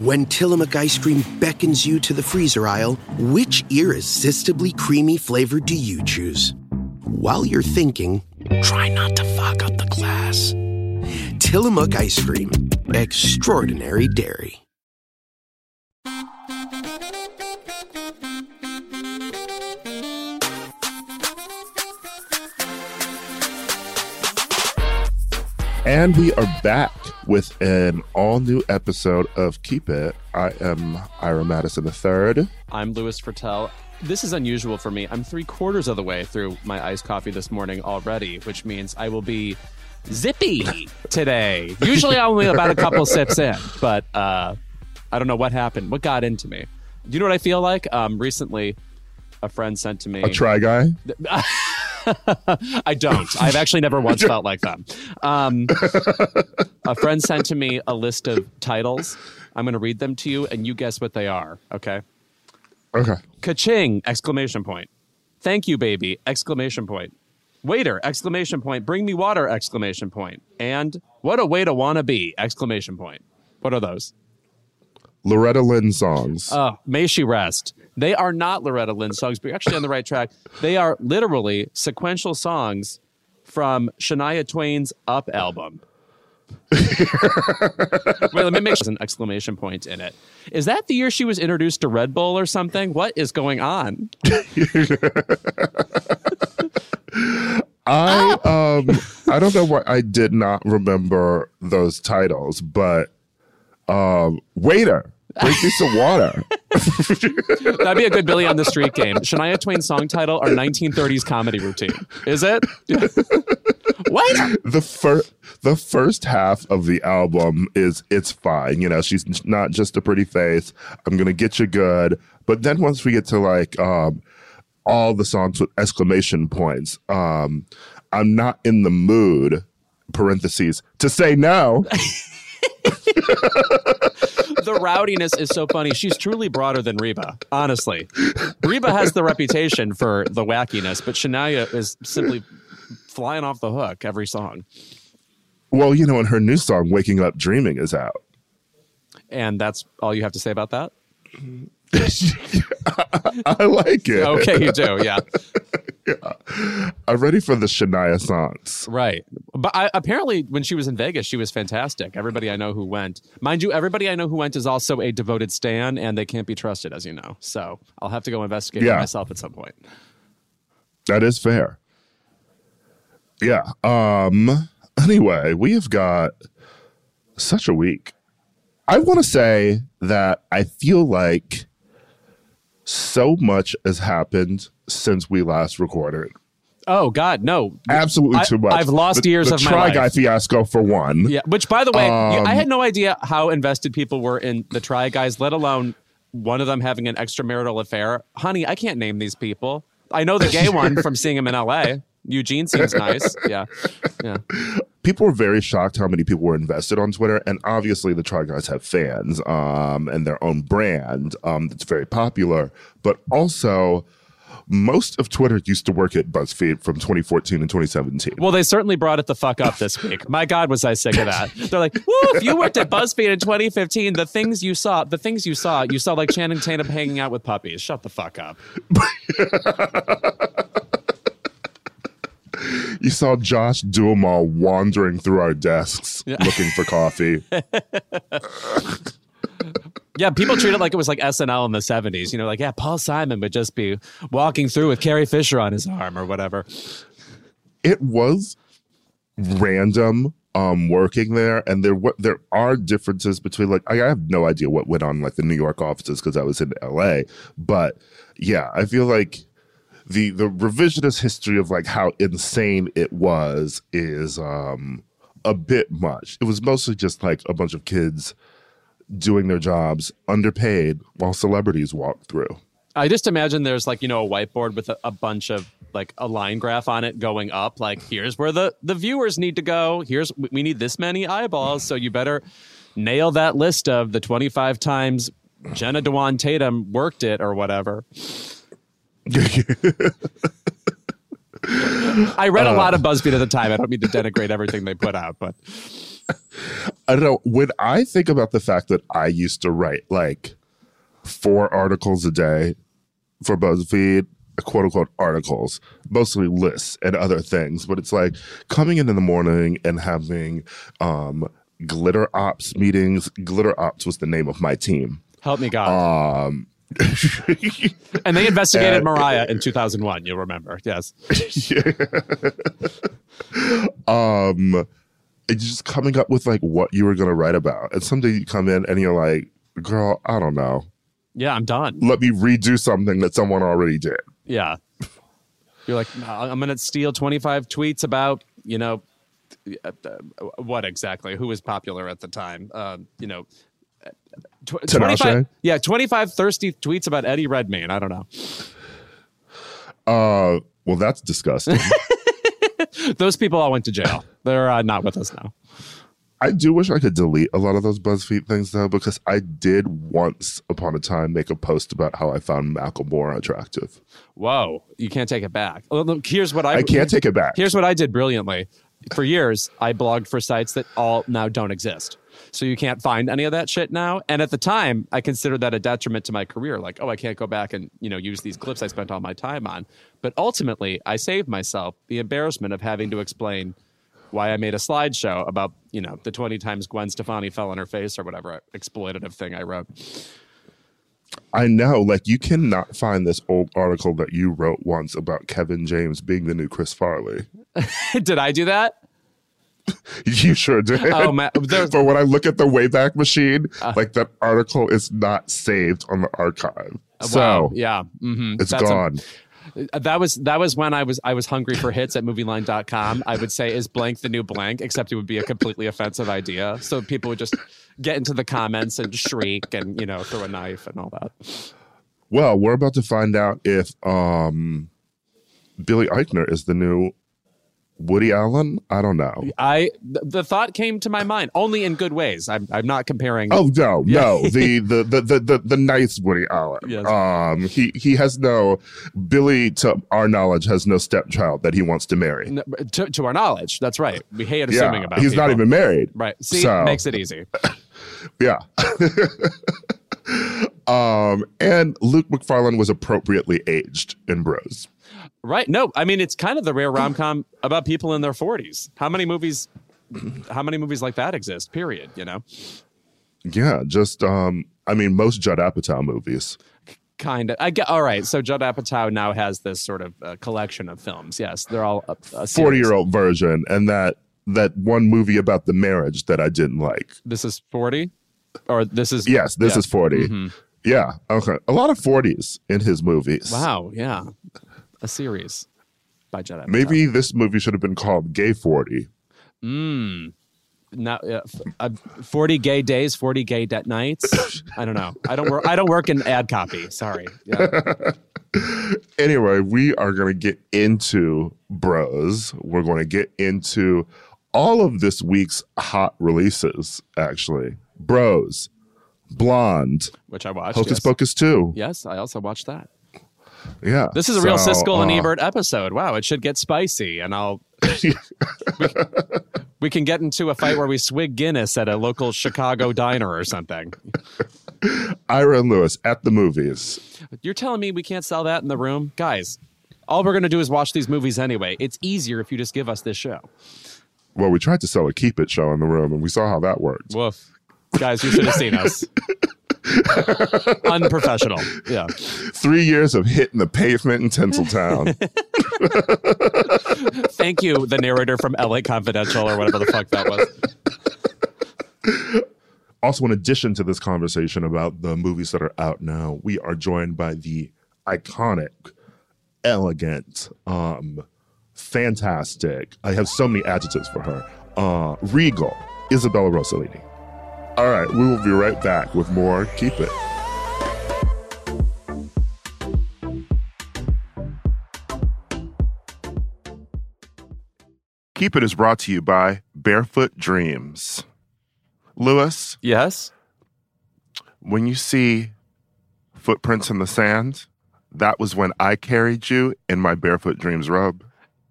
When Tillamook ice cream beckons you to the freezer aisle, which irresistibly creamy flavor do you choose? While you're thinking, try not to fuck up the glass. Tillamook ice cream, extraordinary dairy. And we are back with an all new episode of Keep It. I am Ira Madison III. I'm Louis Virtel. This is unusual for me. I'm three quarters of the way through my iced coffee this morning already, which means I will be zippy today. Usually I'm only about a couple sips in, but uh, I don't know what happened. What got into me? Do you know what I feel like? Um, recently, a friend sent to me A try guy. I don't. I've actually never once felt like that. Um, a friend sent to me a list of titles. I'm going to read them to you, and you guess what they are. Okay. Okay. Ka-ching! Exclamation point. Thank you, baby! Exclamation point. Waiter! Exclamation point. Bring me water! Exclamation point. And what a way to wanna be! Exclamation point. What are those? Loretta Lynn songs. Oh, may she rest. They are not Loretta Lynn songs, but you're actually on the right track. They are literally sequential songs from Shania Twain's Up album. Wait, let me make an exclamation point in it. Is that the year she was introduced to Red Bull or something? What is going on? I um I don't know why I did not remember those titles, but um waiter, bring me some water. That'd be a good Billy on the Street game. Shania Twain song title or 1930s comedy routine. Is it? Waiter! the first the first half of the album is it's fine. You know, she's not just a pretty face. I'm gonna get you good. But then once we get to like um all the songs with exclamation points, um, I'm not in the mood, parentheses, to say no. the rowdiness is so funny. She's truly broader than Reba, honestly. Reba has the reputation for the wackiness, but Shania is simply flying off the hook every song. Well, you know, and her new song, Waking Up Dreaming, is out. And that's all you have to say about that? I like it. Okay, you do, yeah. I'm ready for the Shania songs. Right. But I, apparently, when she was in Vegas, she was fantastic. Everybody I know who went, mind you, everybody I know who went is also a devoted stan, and they can't be trusted, as you know. So I'll have to go investigate Yeah. myself at some point. That is fair. Yeah. Um anyway, we have got such a week. I want to say that I feel like so much has happened since we last recorded. Oh God, no! Absolutely I- too much. I've lost The- years the of my Try. Guy fiasco for one. Yeah, which by the way, you- I Um, had no idea how invested people were in the Try Guys, let alone one of them having an extramarital affair. Honey, I can't name these people. I know the gay one from seeing him in L.A. Eugene seems nice. Yeah, yeah. people were very shocked how many people were invested on Twitter, and obviously the Try Guys have fans um, and their own brand um, that's very popular. But also, most of Twitter used to work at BuzzFeed from 2014 and 2017. Well, they certainly brought it the fuck up this week. My God, was I sick of that? They're like, "Woo! If you worked at BuzzFeed in 2015, the things you saw, the things you saw, you saw like Channing Tatum hanging out with puppies. Shut the fuck up." You saw Josh Duhamel wandering through our desks looking for coffee. Yeah, people treat it like it was like SNL in the 70s. You know, like, yeah, Paul Simon would just be walking through with Carrie Fisher on his arm or whatever. it was random um working there and there what there are differences between like I have no idea what went on like the New York offices because I was in LA but yeah I feel like the the revisionist history of like how insane it was is um a bit much it was mostly just like a bunch of kids doing their jobs underpaid while celebrities walked through I just imagine there's like, you know, a whiteboard with a, a bunch of like a line graph on it going up. Like, here's where the, the viewers need to go. Here's, we need this many eyeballs. So you better nail that list of the 25 times Jenna Dewan Tatum worked it or whatever. I read a lot of BuzzFeed at the time. I don't mean to denigrate everything they put out, but I don't know. When I think about the fact that I used to write like four articles a day for BuzzFeed, quote unquote articles, mostly lists and other things, but it's like coming in in the morning and having um, glitter ops meetings. Glitter ops was the name of my team. Help me God. Um, and they investigated and- Mariah in 2001. You'll remember. Yes. Yeah. um, it's just coming up with like what you were going to write about. And someday you come in and you're like, girl, I don't know. Yeah, I'm done. Let me redo something that someone already did. Yeah. You're like, I'm going to steal 25 tweets about, you know, uh, uh, what exactly? Who was popular at the time? Um, you know, tw- 25, yeah, 25 thirsty tweets about Eddie Redmayne. I don't know. Uh, well, that's disgusting. Those people all went to jail. They're uh, not with us now. I do wish I could delete a lot of those BuzzFeed things though, because I did once upon a time make a post about how I found Macklemore attractive. Whoa, you can't take it back. Look, here's what I, I can't take it back. Here's what I did brilliantly. For years, I blogged for sites that all now don't exist. So you can't find any of that shit now. And at the time, I considered that a detriment to my career. Like, oh, I can't go back and you know use these clips I spent all my time on. But ultimately, I saved myself the embarrassment of having to explain why I made a slideshow about you know the 20 times Gwen Stefani fell on her face or whatever exploitative thing I wrote. I know, like you cannot find this old article that you wrote once about Kevin James being the new Chris Farley. did I do that? You sure did. Oh, man, but when I look at the Wayback Machine, Uh. like that article is not saved on the archive. So yeah, hmm it's gone. that was that was when I was I was hungry for hits at movieline.com. I would say is blank the new blank, except it would be a completely offensive idea. So people would just get into the comments and shriek and you know throw a knife and all that. well, we're about to find out if um, Billy Eichner is the new Woody Allen. I don't know. I th- the thought came to my mind only in good ways. I'm I'm not comparing. Oh no, no, the, the the the the the nice Woody Allen. Yes. Um, he he has no Billy, to our knowledge, has no stepchild that he wants to marry. n- to, to our knowledge, that's right. We hate assuming Yeah, about. he's not even married. right. See, So- makes it easy. Yeah. um, and Luke Macfarlane was appropriately aged in Bros. Right. No, I mean it's kind of the rare rom com about people in their 40s. How many movies? How many movies like that exist? Period. You know. Yeah, just um, I mean, most Judd Apatow movies. Kind of. I get. All right. So Judd Apatow now has this sort of uh, collection of films. Yes, they're all a, a. Forty year old version, and that that one movie about the marriage that I didn't like. This is forty, or this is Yes, this yeah. is 40 Mhm. Yeah, okay, a lot of forties in his movies. Wow. Yeah, a series by Apatow. Maybe this movie should have been called Gay Forty. Mm. Now, uh, uh, forty gay days, forty gay de- nights. I don't know. I don't work. I don't work in ad copy. Sorry. Yeah. Anyway, we are going to get into Bros. We're going to get into all of this week's hot releases. Actually, Bros, Blonde, Which I watched. Hocus yes. Pocus Two. Yes, I also watched that. Yeah, This is a real So, Siskel and uh, Ebert episode. Wow, it should get spicy, and I'll. we, we can get into a fight where we swig Guinness at a local Chicago diner or something. Ira and Louis at the movies. You're telling me we can't sell that in the room, guys? All we're gonna do is watch these movies anyway. It's easier if you just give us this show. Well, we tried to sell a Keep It show in the room, and we saw how that worked. Woof, guys, you should have seen us. Unprofessional. Yeah. Three years of hitting the pavement in Tinseltown. Thank you, the narrator from LA Confidential or whatever the fuck that was. also, in addition to this conversation about the movies that are out now, we are joined by the iconic, elegant, um, fantastic. I have so many adjectives for her. Uh, regal, Isabella Rossellini. All right, we will be right back with more. Keep it. Keep It is brought to you by Barefoot Dreams. Louis, Yes. when you see footprints in the sand, that was when I carried you in my Barefoot Dreams robe.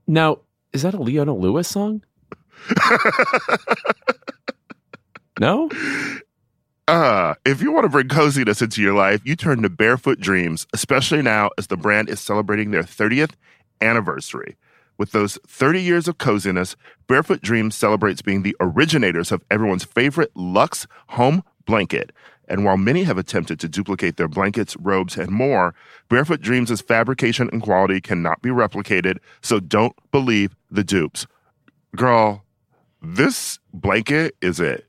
Now, is that a Leona Lewis song? No? Uh, if you want to bring coziness into your life, you turn to Barefoot Dreams, especially now as the brand is celebrating their 30th anniversary. With those 30 years of coziness, Barefoot Dreams celebrates being the originators of everyone's favorite luxe home blanket. And while many have attempted to duplicate their blankets, robes, and more, Barefoot Dreams' fabrication and quality cannot be replicated, so don't believe the dupes. Girl, this blanket is it.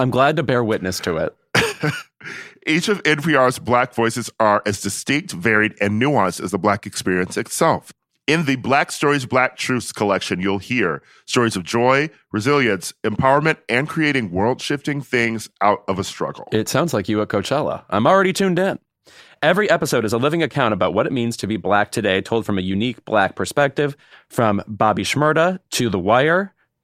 I'm glad to bear witness to it. Each of NPR's Black voices are as distinct, varied, and nuanced as the Black experience itself. In the Black Stories, Black Truths collection, you'll hear stories of joy, resilience, empowerment, and creating world shifting things out of a struggle. It sounds like you at Coachella. I'm already tuned in. Every episode is a living account about what it means to be black today, told from a unique black perspective, from Bobby Shmurda to The Wire,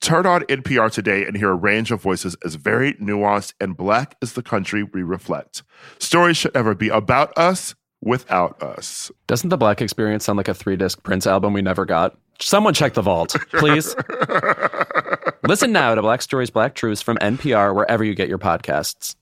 Turn on NPR today and hear a range of voices as varied, nuanced, and Black as the country we reflect. Stories should never be about us without us. Doesn't the Black Experience sound like a three disc Prince album we never got? Someone check the vault, please. Listen now to Black Stories, Black Truths from NPR wherever you get your podcasts.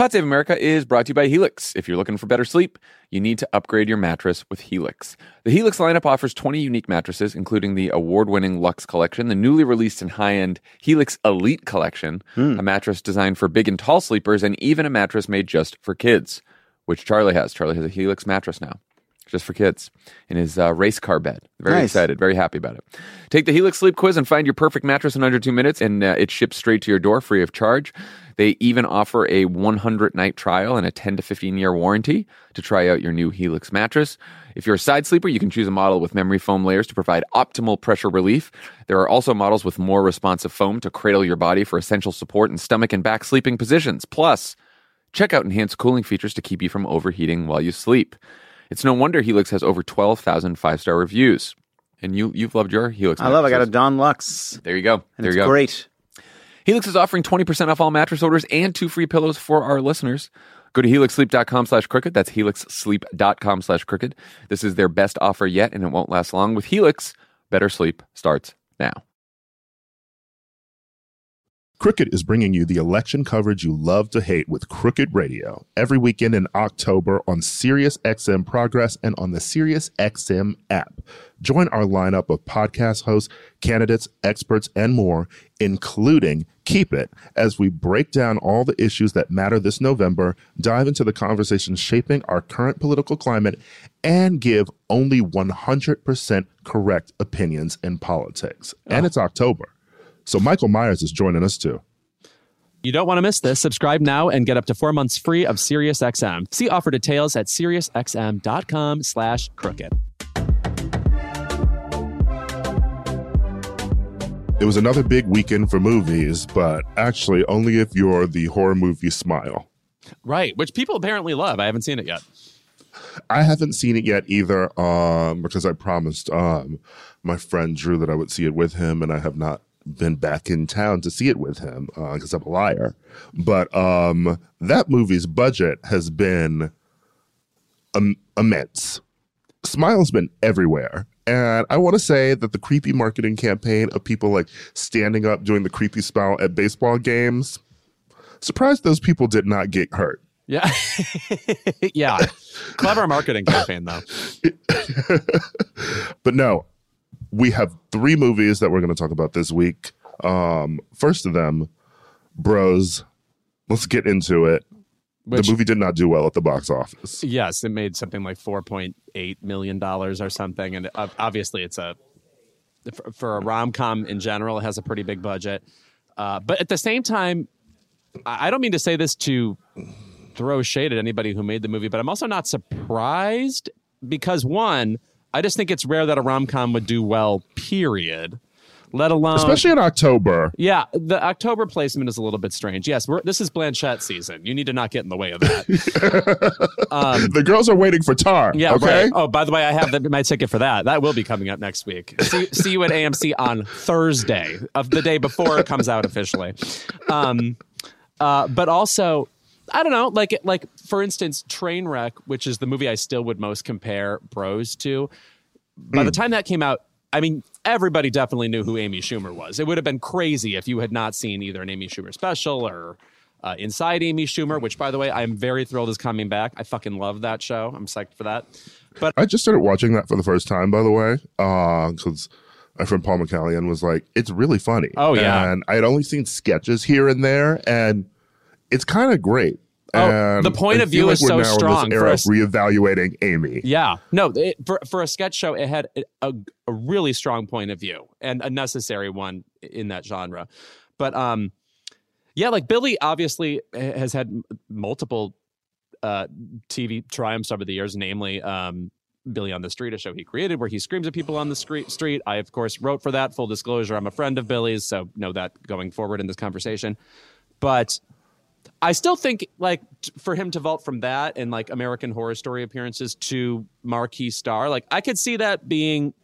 Pod Save America is brought to you by Helix. If you're looking for better sleep, you need to upgrade your mattress with Helix. The Helix lineup offers 20 unique mattresses, including the award winning Luxe Collection, the newly released and high end Helix Elite Collection, a mattress designed for big and tall sleepers, and even a mattress made just for kids, which Charlie has. Charlie has a Helix mattress now. Just for kids in his uh, race car bed. Very Nice. excited, very happy about it. Take the Helix Sleep Quiz and find your perfect mattress in under two minutes, and uh, it ships straight to your door free of charge. They even offer a 100 night trial and a 10 to 15 year warranty to try out your new Helix mattress. If you're a side sleeper, you can choose a model with memory foam layers to provide optimal pressure relief. There are also models with more responsive foam to cradle your body for essential support in stomach and back sleeping positions. Plus, check out enhanced cooling features to keep you from overheating while you sleep. It's no wonder Helix has over 12,000 five star reviews. And you, you've loved your Helix I love. I got a. Dawn Luxe. There you go. And there it's you go. great. Helix is offering 20% off all mattress orders and two free pillows for our listeners. Go to helixsleep.com slash crooked. That's helixsleep.com slash crooked. This is their best offer yet, and it won't last long. With Helix, better sleep starts now. Crooked is bringing you the election coverage you love to hate with Crooked Radio every weekend in October on Sirius XM Progress and on the Sirius XM app. Join our lineup of podcast hosts, candidates, experts, and more, including Keep It, as we break down all the issues that matter this November, dive into the conversations shaping our current political climate, and give only 100% correct opinions in politics. And oh. it's October. So Michael Myers is joining us too. You don't want to miss this. Subscribe now and get up to four months free of SiriusXM. See offer details at SiriusXM.com slash crooked. It was another big weekend for movies, but actually only if you're the horror movie Smile. Right, which people apparently love. I haven't seen it yet. I haven't seen it yet either, um, because I promised um my friend Drew that I would see it with him, and I have not been back in town to see it with him because I'm a liar. But um, that movie's budget has been um, immense. Smile's been everywhere. And I want to say that the creepy marketing campaign of people like standing up doing the creepy smile at baseball games, surprised those people did not get hurt. Yeah. yeah. Clever marketing campaign, though. but no, we have three movies that we're going to talk about this week. Um, first of them, Bros. Let's get into it. Which, the movie did not do well at the box office. Yes, it made something like four point eight million dollars or something, and obviously it's a for, for a rom com in general, it has a pretty big budget. Uh, but at the same time, I don't mean to say this to throw shade at anybody who made the movie, but I'm also not surprised because one, I just think it's rare that a rom com would do well. Period let alone especially in October. Yeah, the October placement is a little bit strange. Yes, this is Blanchett season. You need to not get in the way of that. um, the girls are waiting for Tar. Yeah. Okay. Right. Oh, by the way, I have the, my ticket for that. That will be coming up next week. See, see you at AMC on Thursday of the day before it comes out officially. Um, uh, but also. I don't know, like like for instance, Trainwreck, which is the movie I still would most compare Bros to. By mm. the hmm. time that came out, I mean, everybody definitely knew who Amy Schumer was. It would have been crazy if you had not seen either an Amy Schumer special or uh, Inside Amy Schumer, which, by the way, I'm very thrilled is coming back. I fucking love that show. I'm psyched for that. But I just started watching that for the first time, by the way, because uh, my friend Paul McCallion was like, "It's really funny." Oh yeah, and I had only seen sketches here and there, and it's kind of great. Oh, the point I of view like is so strong. for us, reevaluating Amy. Yeah, no, it, for for a sketch show, it had a, a really strong point of view and a necessary one in that genre. But um, yeah, like Billy obviously has had multiple uh TV triumphs over the years, namely um Billy on the Street, a show he created where he screams at people on the street. Street. I of course wrote for that. Full disclosure, I'm a friend of Billy's, so know that going forward in this conversation. But I still think like for him to vault from that and like American Horror Story appearances to marquee star, like I could see that being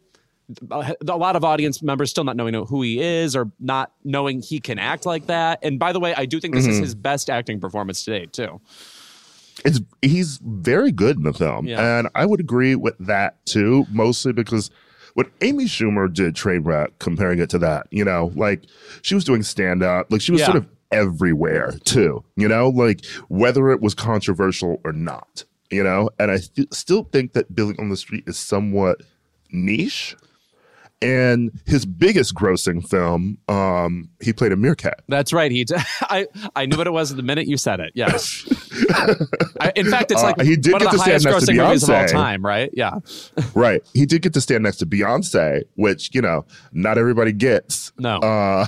a lot of audience members still not knowing who he is or not knowing he can act like that. And by the way, I do think this mm-hmm. is his best acting performance today too. It's he's very good in the film, yeah. and I would agree with that too, mostly because what Amy Schumer did Trainwreck, comparing it to that, you know, like she was doing stand up, like she was yeah. sort of everywhere too, you know, like whether it was controversial or not, you know, and I th- still think that Billy on the Street is somewhat niche and his biggest grossing film, um, he played a meerkat. That's right. He, d- I, I knew what it was the minute you said it. Yes. I, in fact, it's uh, like uh, he did one get of the to highest grossing movies of all time, right? Yeah. right. He did get to stand next to Beyonce, which you know not everybody gets. No. Uh,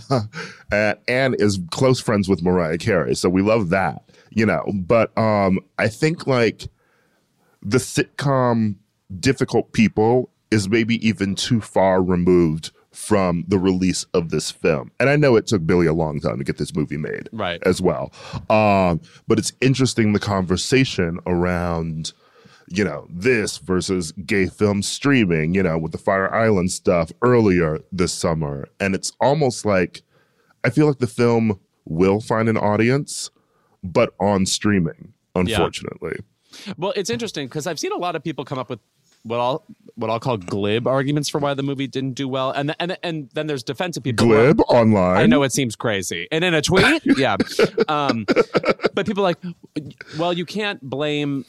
and, and is close friends with Mariah Carey, so we love that. You know, but um, I think like the sitcom difficult people is maybe even too far removed from the release of this film. And I know it took Billy a long time to get this movie made right. as well. Um, but it's interesting the conversation around, you know, this versus gay film streaming, you know, with the Fire Island stuff earlier this summer. And it's almost like I feel like the film will find an audience, but on streaming, unfortunately. Yeah. Well, it's interesting because I've seen a lot of people come up with what I'll what I'll call glib arguments for why the movie didn't do well, and and and then there's defensive people. Glib online. I know it seems crazy, and in a tweet, yeah. Um, but people like, well, you can't blame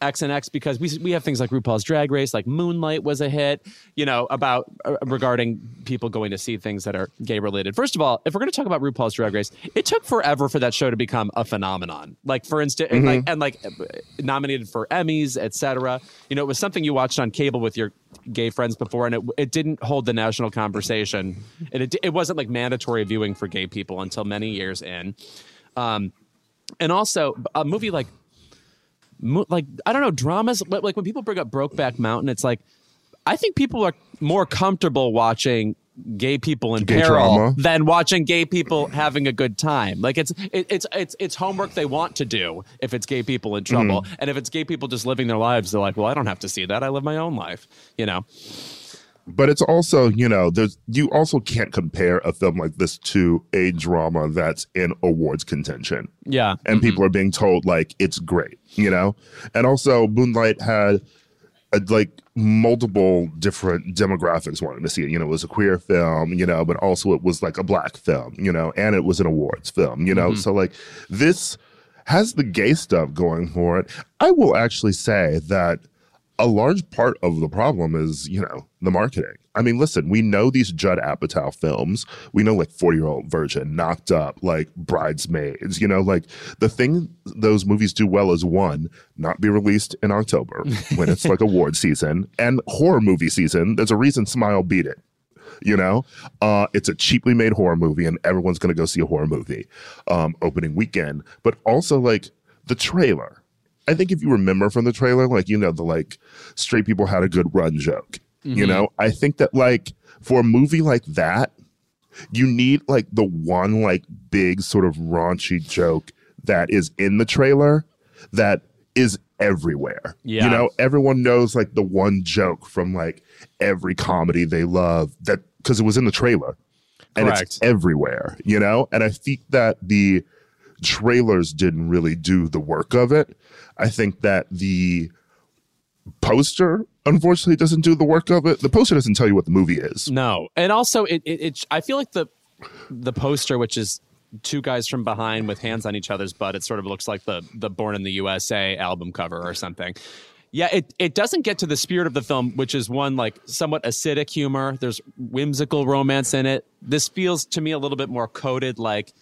X and X because we we have things like RuPaul's Drag Race, like Moonlight was a hit, you know, about uh, regarding people going to see things that are gay related. First of all, if we're going to talk about RuPaul's Drag Race, it took forever for that show to become a phenomenon. Like for instance, mm-hmm. and like and like nominated for Emmys, etc. You know, it was something you watched on cable with your gay friends before, and it it didn't hold the national conversation, and it it wasn't like mandatory viewing for gay people until many years in. Um, and also a movie like like I don't know dramas. But like when people bring up Brokeback Mountain, it's like I think people are more comfortable watching gay people in gay peril trauma. than watching gay people having a good time. Like it's it, it's it's it's homework they want to do if it's gay people in trouble, mm-hmm. and if it's gay people just living their lives, they're like, well, I don't have to see that. I live my own life, you know but it's also you know there's you also can't compare a film like this to a drama that's in awards contention yeah and mm-hmm. people are being told like it's great you know and also moonlight had uh, like multiple different demographics wanting to see it. You know, it was a queer film, you know, but also it was like a black film, you know, and it was an awards film, you know. So like this has the gay stuff going for it. I will actually say that a large part of the problem is, you know, the marketing. I mean, listen, we know these Judd Apatow films. We know like 40 year old virgin, knocked up, like bridesmaids, you know, like the thing those movies do well is one, not be released in October when it's like award season and horror movie season. There's a reason Smile beat it. You know, uh, it's a cheaply made horror movie, and everyone's going to go see a horror movie um, opening weekend. But also, like the trailer, I think if you remember from the trailer, like you know the like straight people had a good run joke. You mm-hmm. know, I think that like for a movie like that, you need like the one like big sort of raunchy joke that is in the trailer that is everywhere. Yeah. You know, everyone knows like the one joke from like every comedy they love that because it was in the trailer and Correct. it's everywhere, you know? And I think that the trailers didn't really do the work of it. I think that the poster unfortunately doesn't do the work of it. The poster doesn't tell you what the movie is. No, and also it, it, it I feel like the the poster, which is two guys from behind with hands on each other's butt, it sort of looks like the the Born in the USA album cover or something. Yeah, it, it doesn't get to the spirit of the film, which is one like somewhat acidic humor. There's whimsical romance in it. This feels to me a little bit more coded like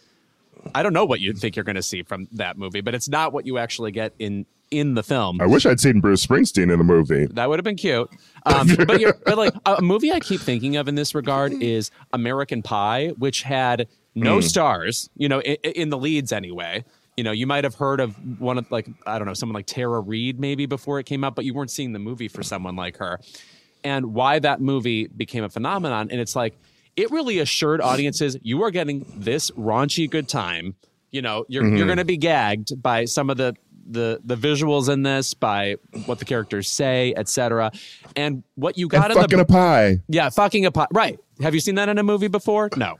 I don't know what you think you're going to see from that movie, but it's not what you actually get in in the film. I wish I'd seen Bruce Springsteen in the movie. That would have been cute. Um, but, you're, but like a movie I keep thinking of in this regard is American Pie, which had no stars, you know, in, in the leads anyway. You know, you might have heard of one of like I don't know, someone like Tara Reid maybe before it came out, but you weren't seeing the movie for someone like her. And why that movie became a phenomenon, and it's like it really assured audiences you are getting this raunchy good time. You know, you're you're going to be gagged by some of the the the visuals in this, by what the characters say, etc. And what you got And in fucking the a pie. yeah, fucking a pot. Right. Have you seen that in a movie before? No.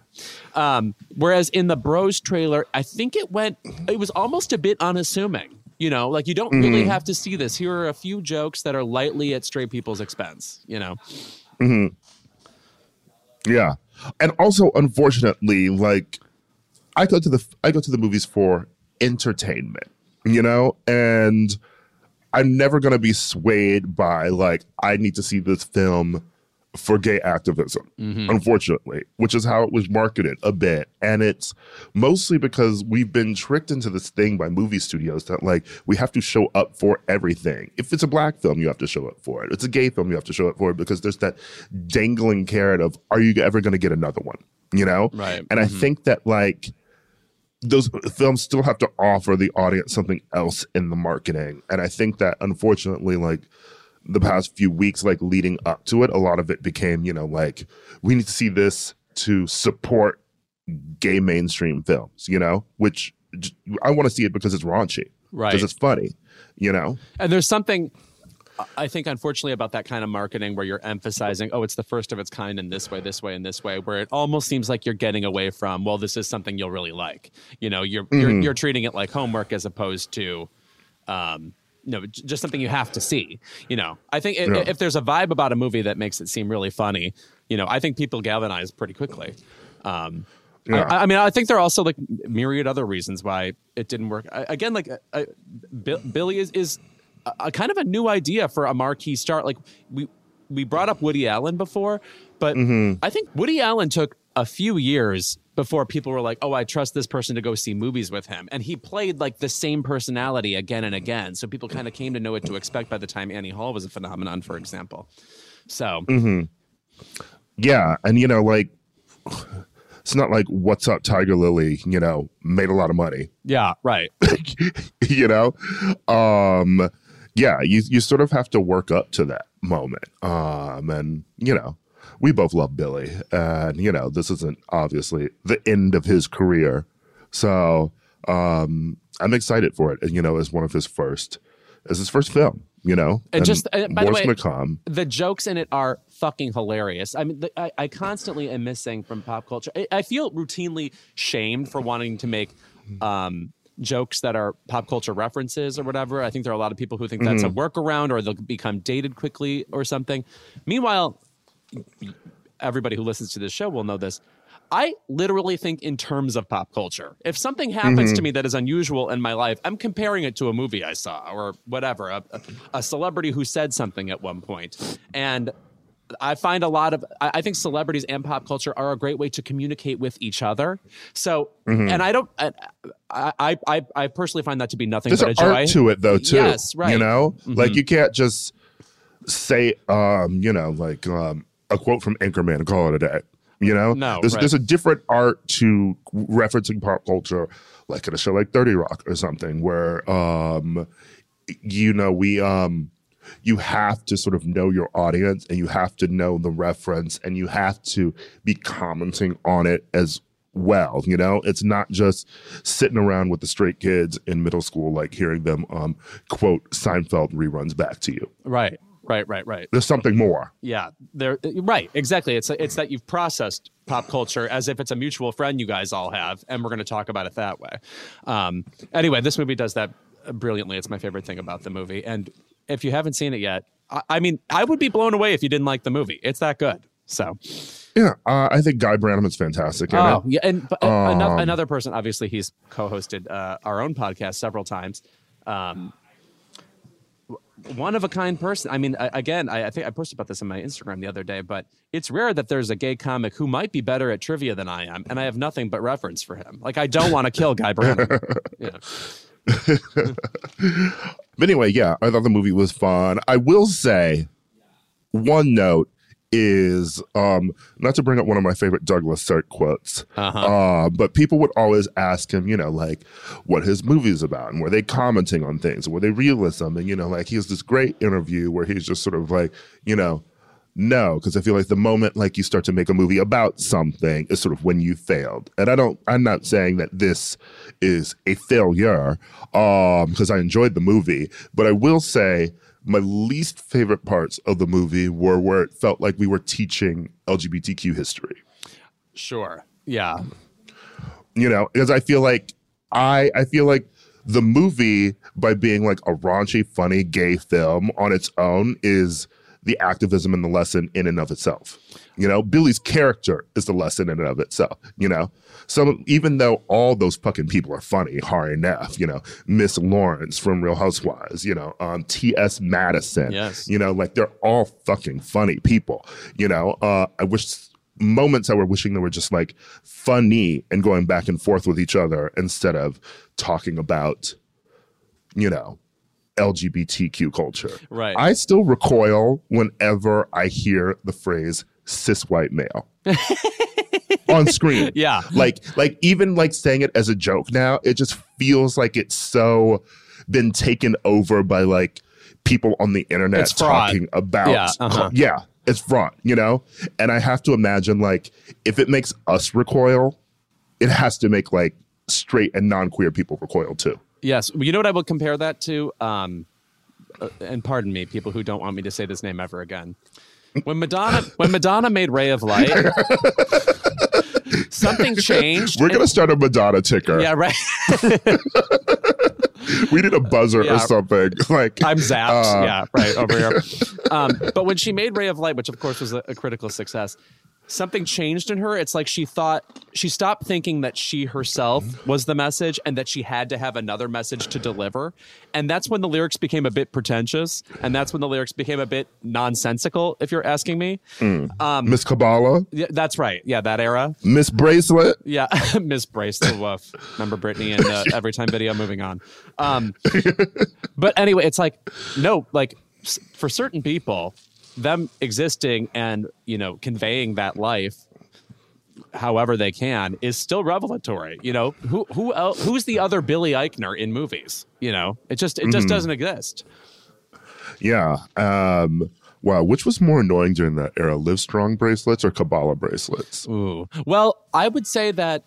Um, whereas in the Bros trailer, I think it went, it was almost a bit unassuming. You know, like you don't really have to see this. Here are a few jokes that are lightly at straight people's expense, you know? Hmm. Yeah. And also, unfortunately, like I go to the I go to the movies for entertainment, you know, and I'm never gonna be swayed by like I need to see this film for gay activism, mm-hmm. unfortunately, which is how it was marketed a bit. And it's mostly because we've been tricked into this thing by movie studios that like we have to show up for everything. If it's a black film, you have to show up for it. If it's a gay film, you have to show up for it because there's that dangling carrot of are you ever going to get another one? You know? Right. And I mm-hmm. think that like those films still have to offer the audience something else in the marketing. And I think that unfortunately, like the past few weeks, like leading up to it, a lot of it became, you know, like we need to see this to support gay mainstream films, you know, which I want to see it because it's raunchy, Right. Because it's funny, you know. And there's something, I think, unfortunately, about that kind of marketing where you're emphasizing, oh, it's the first of its kind in this way, this way, and this way, where it almost seems like you're getting away from, well, this is something you'll really like. You know, you're you're, you're treating it like homework as opposed to, um, no, just something you have to see. You know, I think i- Yeah. if there's a vibe about a movie that makes it seem really funny, you know, I think people galvanize pretty quickly. Um, Yeah. I, I mean, I think there are also like myriad other reasons why it didn't work. I, again, like Bill, Billy is is a, a kind of a new idea for a marquee star. Like we we brought up Woody Allen before, but I think Woody Allen took a few years before people were like, "Oh, I trust this person to go see movies with him," and he played like the same personality again and again. So people kind of came to know what to expect by the time Annie Hall was a phenomenon, for example. So Yeah, and you know, like it's not like what's up, Tiger Lily, you know, made a lot of money. yeah, right. you know um yeah you you sort of have to work up to that moment um and you know we both love billy and you know this isn't obviously the end of his career so um i'm excited for it and you know as one of his first as his first film you know And just- uh, by the way- come the jokes in it are fucking hilarious. I mean, the, I, I constantly am missing from pop culture. I, I feel routinely shamed for wanting to make um, jokes that are pop culture references or whatever. I think there are a lot of people who think that's a workaround or they'll become dated quickly or something. Meanwhile, everybody who listens to this show will know this. I literally think in terms of pop culture. If something happens to me that is unusual in my life, I'm comparing it to a movie I saw or whatever, a, a celebrity who said something at one point. And I find a lot of, I I think celebrities and pop culture are a great way to communicate with each other. So, and I don't, I, I, I, I personally find that to be nothing There's but a joy. art to it though too. Yes, right. Mm-hmm. You know, like you can't just say, um, you know, like um, a quote from Anchorman and call it a day. You know, No, there's right. there's a different art to referencing pop culture, like in a show like Thirty Rock or something, where um, you know we um you have to sort of know your audience and you have to know the reference and you have to be commenting on it as well you know it's not just sitting around with the straight kids in middle school like hearing them um quote seinfeld reruns back to you Right, right, right, right. there's something more Yeah, they're right. Exactly. It's it's that you've processed pop culture as if it's a mutual friend you guys all have, and we're going to talk about it that way. Um, anyway, this movie does that brilliantly. It's my favorite thing about the movie. And if you haven't seen it yet, I, I mean, I would be blown away if you didn't like the movie. It's that good. So, yeah uh, i think guy branum is fantastic oh it yeah, and but, another, Um, another person. Obviously, he's co-hosted uh, our own podcast several times. Um, one of a kind person. I mean, I, again, I, I think I posted about this on my Instagram the other day, but it's rare that there's a gay comic who might be better at trivia than I am, and I have nothing but reference for him. Like, I don't want to kill Guy Branum. Yeah. But anyway, yeah, I thought the movie was fun. I will say one note is um not to bring up one of my favorite Douglas Sirk quotes. Uh-huh. Uh, but people would always ask him, you know, like what his movie's about and were they commenting on things? Were they realism? And you know, like he has this great interview where he's just sort of like, you know, no, because I feel like the moment like you start to make a movie about something is sort of when you failed. And I don't I'm not saying that this is a failure, um, because I enjoyed the movie, but I will say my least favorite parts of the movie were where it felt like we were teaching LGBTQ history. Sure. Yeah. You know, because I feel like I I feel like the movie by being like a raunchy, funny gay film on its own is the activism and the lesson in and of itself. You know, Billy's character is the lesson in and of itself. You know, so even though all those fucking people are funny, Hari Nef, you know, Miss Lawrence from Real Housewives, you know, um, T.S. Madison, Yes. you know, like they're all fucking funny people. You know, uh, I wish moments I were wishing they were just like funny and going back and forth with each other instead of talking about, you know, LGBTQ culture. Right. I still recoil whenever I hear the phrase cis white male on screen. Yeah. Like like even like saying it as a joke now, it just feels like it's so been taken over by like people on the internet It's fraud. talking about Yeah, uh-huh. yeah, it's fraud, you know? And I have to imagine like if it makes us recoil, it has to make like straight and non-queer people recoil too. Yes. You know what I would compare that to? Um, uh, and pardon me, people who don't want me to say this name ever again. When Madonna, when Madonna made "Ray of Light," something changed. We're gonna start a Madonna ticker. yeah, right. We need a buzzer Yeah. or something. Like I'm zapped. Uh, yeah, right over here. Um, but when she made Ray of Light, which of course was a, a critical success, something changed in her. It's like she thought she stopped thinking that she herself was the message and that she had to have another message to deliver. And that's when the lyrics became a bit pretentious, and that's when the lyrics became a bit nonsensical. If you're asking me, um, Miss Kabbalah, yeah, that's right. Yeah, that era. Miss Bracelet. Yeah, Miss Bracelet. Woof. Remember Britney and uh, Every Time Video. Moving on. Um, but anyway, it's like no, like for certain people, them existing and you know conveying that life, however they can, is still revelatory. You know who who else, who's the other Billy Eichner in movies? You know, it just it just doesn't exist. Yeah. Um, wow. Which was more annoying during that era? Live Strong bracelets or Kabbalah bracelets? Ooh. Well, I would say that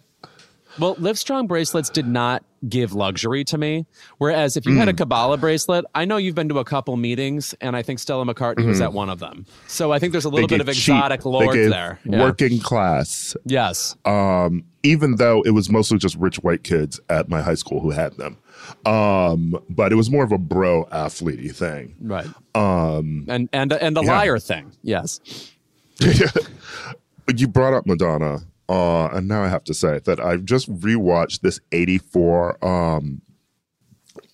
Well, Livestrong bracelets did not give luxury to me. Whereas if you had a Kabbalah bracelet, I know you've been to a couple meetings, and I think Stella McCartney was at one of them. So I think there's a little bit of exotic gave there. Yeah. Working class. Yes. Um, even though it was mostly just rich white kids at my high school who had them. Um, but it was more of a bro athlete thing. Right. Um. And and and the yeah. liar thing. Yes. you brought up Madonna, uh, and now I have to say that I've just rewatched this 84 um,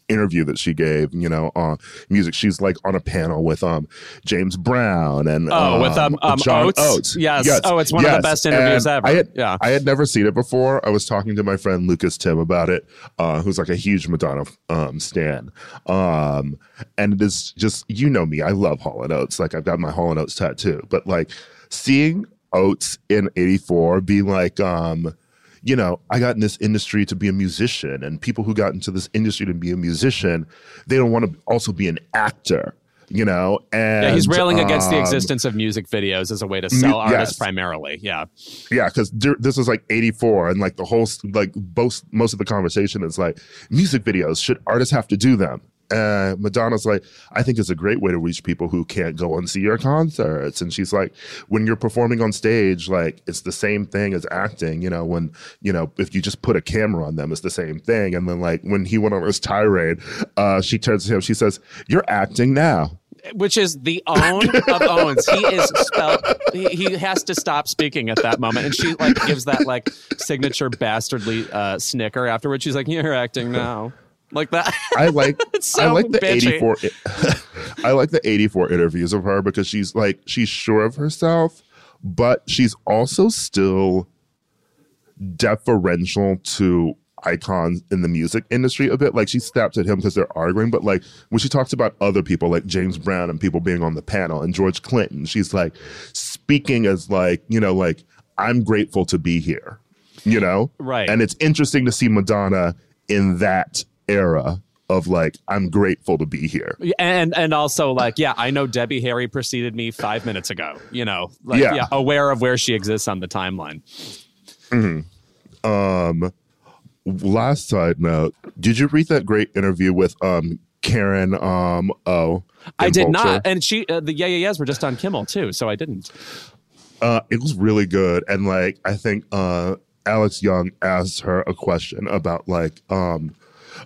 interview that she gave, you know, on music. She's like on a panel with um James Brown and Oh, with, um, um, John Oates? Yes. Oh, it's one of the best interviews And ever. I had, Yeah. I had never seen it before. I was talking to my friend Lucas Tim about it, uh, who's like a huge Madonna um stan. Um, and it is just you know me, I love Hall and Oates. Like I've got my Hall and Oates tattoo, but like seeing Oates in 84 being like um you know, I got in this industry to be a musician, and people who got into this industry to be a musician, they don't want to also be an actor, you know. And Yeah, he's railing against the um, existence of music videos as a way to sell yes. artists primarily. Yeah. yeah, because this was like '84, and like the whole like both most of the conversation is like music videos. Should artists have to do them? Uh, Madonna's like, I think it's a great way to reach people who can't go and see your concerts. And she's like, when you're performing on stage, like it's the same thing as acting. You know, when you know if you just put a camera on them, it's the same thing. And then like when he went on his tirade, uh, she turns to him, she says, "You're acting now." Which is the own of owns. He is spelled. He, he has to stop speaking at that moment, and she like gives that like signature bastardly uh, snicker afterwards. She's like, "You're acting now." Like that. I like so I like the bitchy. 84 I like the 84 interviews of her because she's like she's sure of herself, but she's also still deferential to icons in the music industry a bit. Like she snaps at him because they're arguing, but like when she talks about other people like James Brown and people being on the panel and George Clinton, she's like speaking as like, you know, like I'm grateful to be here. You know? Right. And it's interesting to see Madonna in that era of like, I'm grateful to be here. and and also like yeah i know debbie harry preceded me five minutes ago you know like Yeah. yeah, aware of where she exists on the timeline Um last side note, did you read that great interview with um Karen um oh i did Vulture? not and she uh, the yeah yeah yeahs were just on kimmel too so i didn't Uh, it was really good, and like I think uh, Alex Young asked her a question about like um,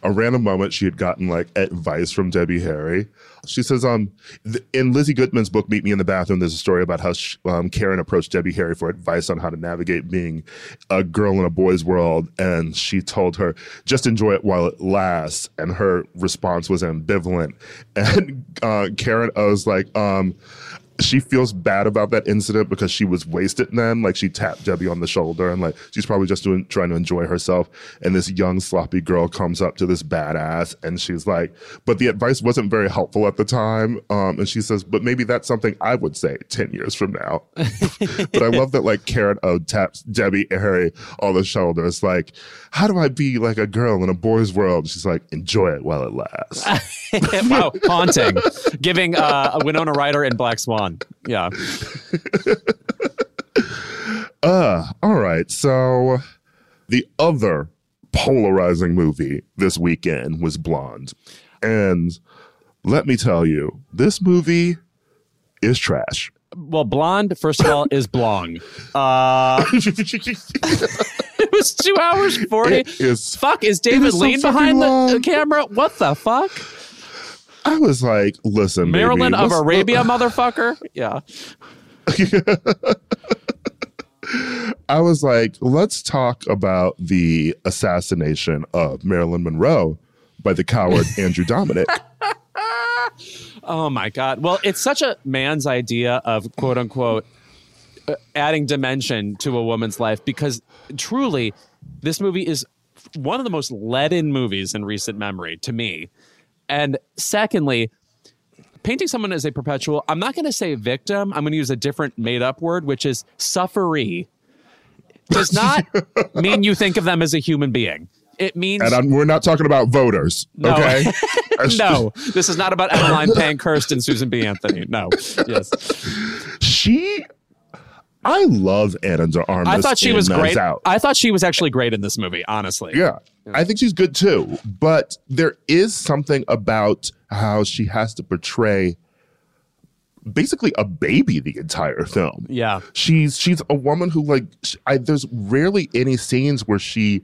a random moment she had gotten like advice from Debbie Harry. She says, um, th- in Lizzy Goodman's book "Meet Me in the Bathroom," there's a story about how um, Karen approached Debbie Harry for advice on how to navigate being a girl in a boy's world, and she told her just enjoy it while it lasts, and her response was ambivalent, and uh, Karen O was like, um she feels bad about that incident because she was wasted then. Like she tapped Debbie on the shoulder and like she's probably just doing trying to enjoy herself. And this young sloppy girl comes up to this badass and she's like, but the advice wasn't very helpful at the time. Um, and she says, but maybe that's something I would say 10 years from now. but I love that like Karen O taps Debbie Harry on the shoulder. It's like, how do I be like a girl in a boy's world? She's like, enjoy it while it lasts. wow haunting giving uh winona ryder in black swan yeah Uh, all right. So the other polarizing movie this weekend was Blonde. And let me tell you, this movie is trash. well blonde first of all is blong uh it was two hours 40 It is- fuck is david so lean fucking behind the, the camera? What the fuck? I was like, listen, baby, of arabia motherfucker? Yeah. I was like, let's talk about the assassination of Marilyn Monroe by the coward Andrew Dominik. Oh my God. Well, it's such a man's idea of quote unquote Uh, adding dimension to a woman's life because truly, this movie is one of the most leaden movies in recent memory to me. And secondly, painting someone as a perpetual, I'm not going to say victim, I'm going to use a different made up word, which is sufferee. Does not mean you think of them as a human being. It means and I'm, we're not talking about voters, No. okay? no. This is not about Emmeline Pankhurst and Susan B. Anthony. No. Yes. she I love Ana de Armas. I thought she was great. Out. I thought she was actually great in this movie, honestly. Yeah. I think she's good too. But there is something about how she has to portray basically a baby the entire film. Yeah. She's she's a woman who like I, there's rarely any scenes where she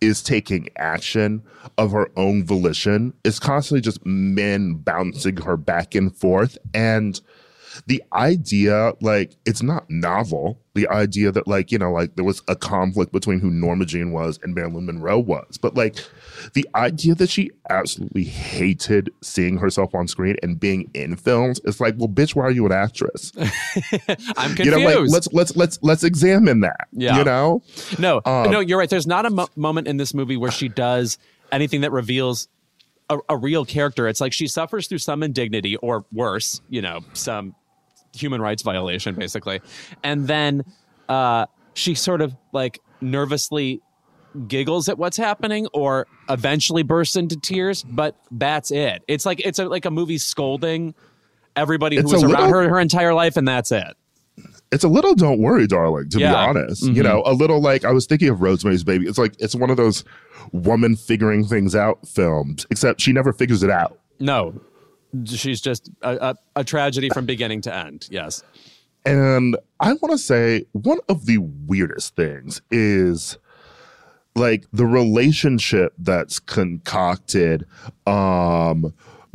is taking action of her own volition. It's constantly just men bouncing her back and forth and the idea like it's not novel the idea that like you know like there was a conflict between who norma jean was and marilyn monroe was but like the idea that she absolutely hated seeing herself on screen and being in films is like well bitch why are you an actress I'm confused. you know like let's let's let's let's examine that Yeah. you know No, Um, no, you're right. There's not a mo- moment in this movie where she does anything that reveals a, a real character. It's like she suffers through some indignity, or worse, you know, some human rights violation, basically, and then uh, she sort of like nervously giggles at what's happening, or eventually bursts into tears. But that's it. It's like it's a, like a movie scolding everybody who It's was around little- her her entire life, and that's it. it's a little don't worry darling to Yeah. be honest you know a little like i was thinking of rosemary's baby it's like it's one of those woman figuring things out films except she never figures it out No, she's just a, a, a tragedy from beginning to end. Yes. And I want to say one of the weirdest things is like the relationship that's concocted um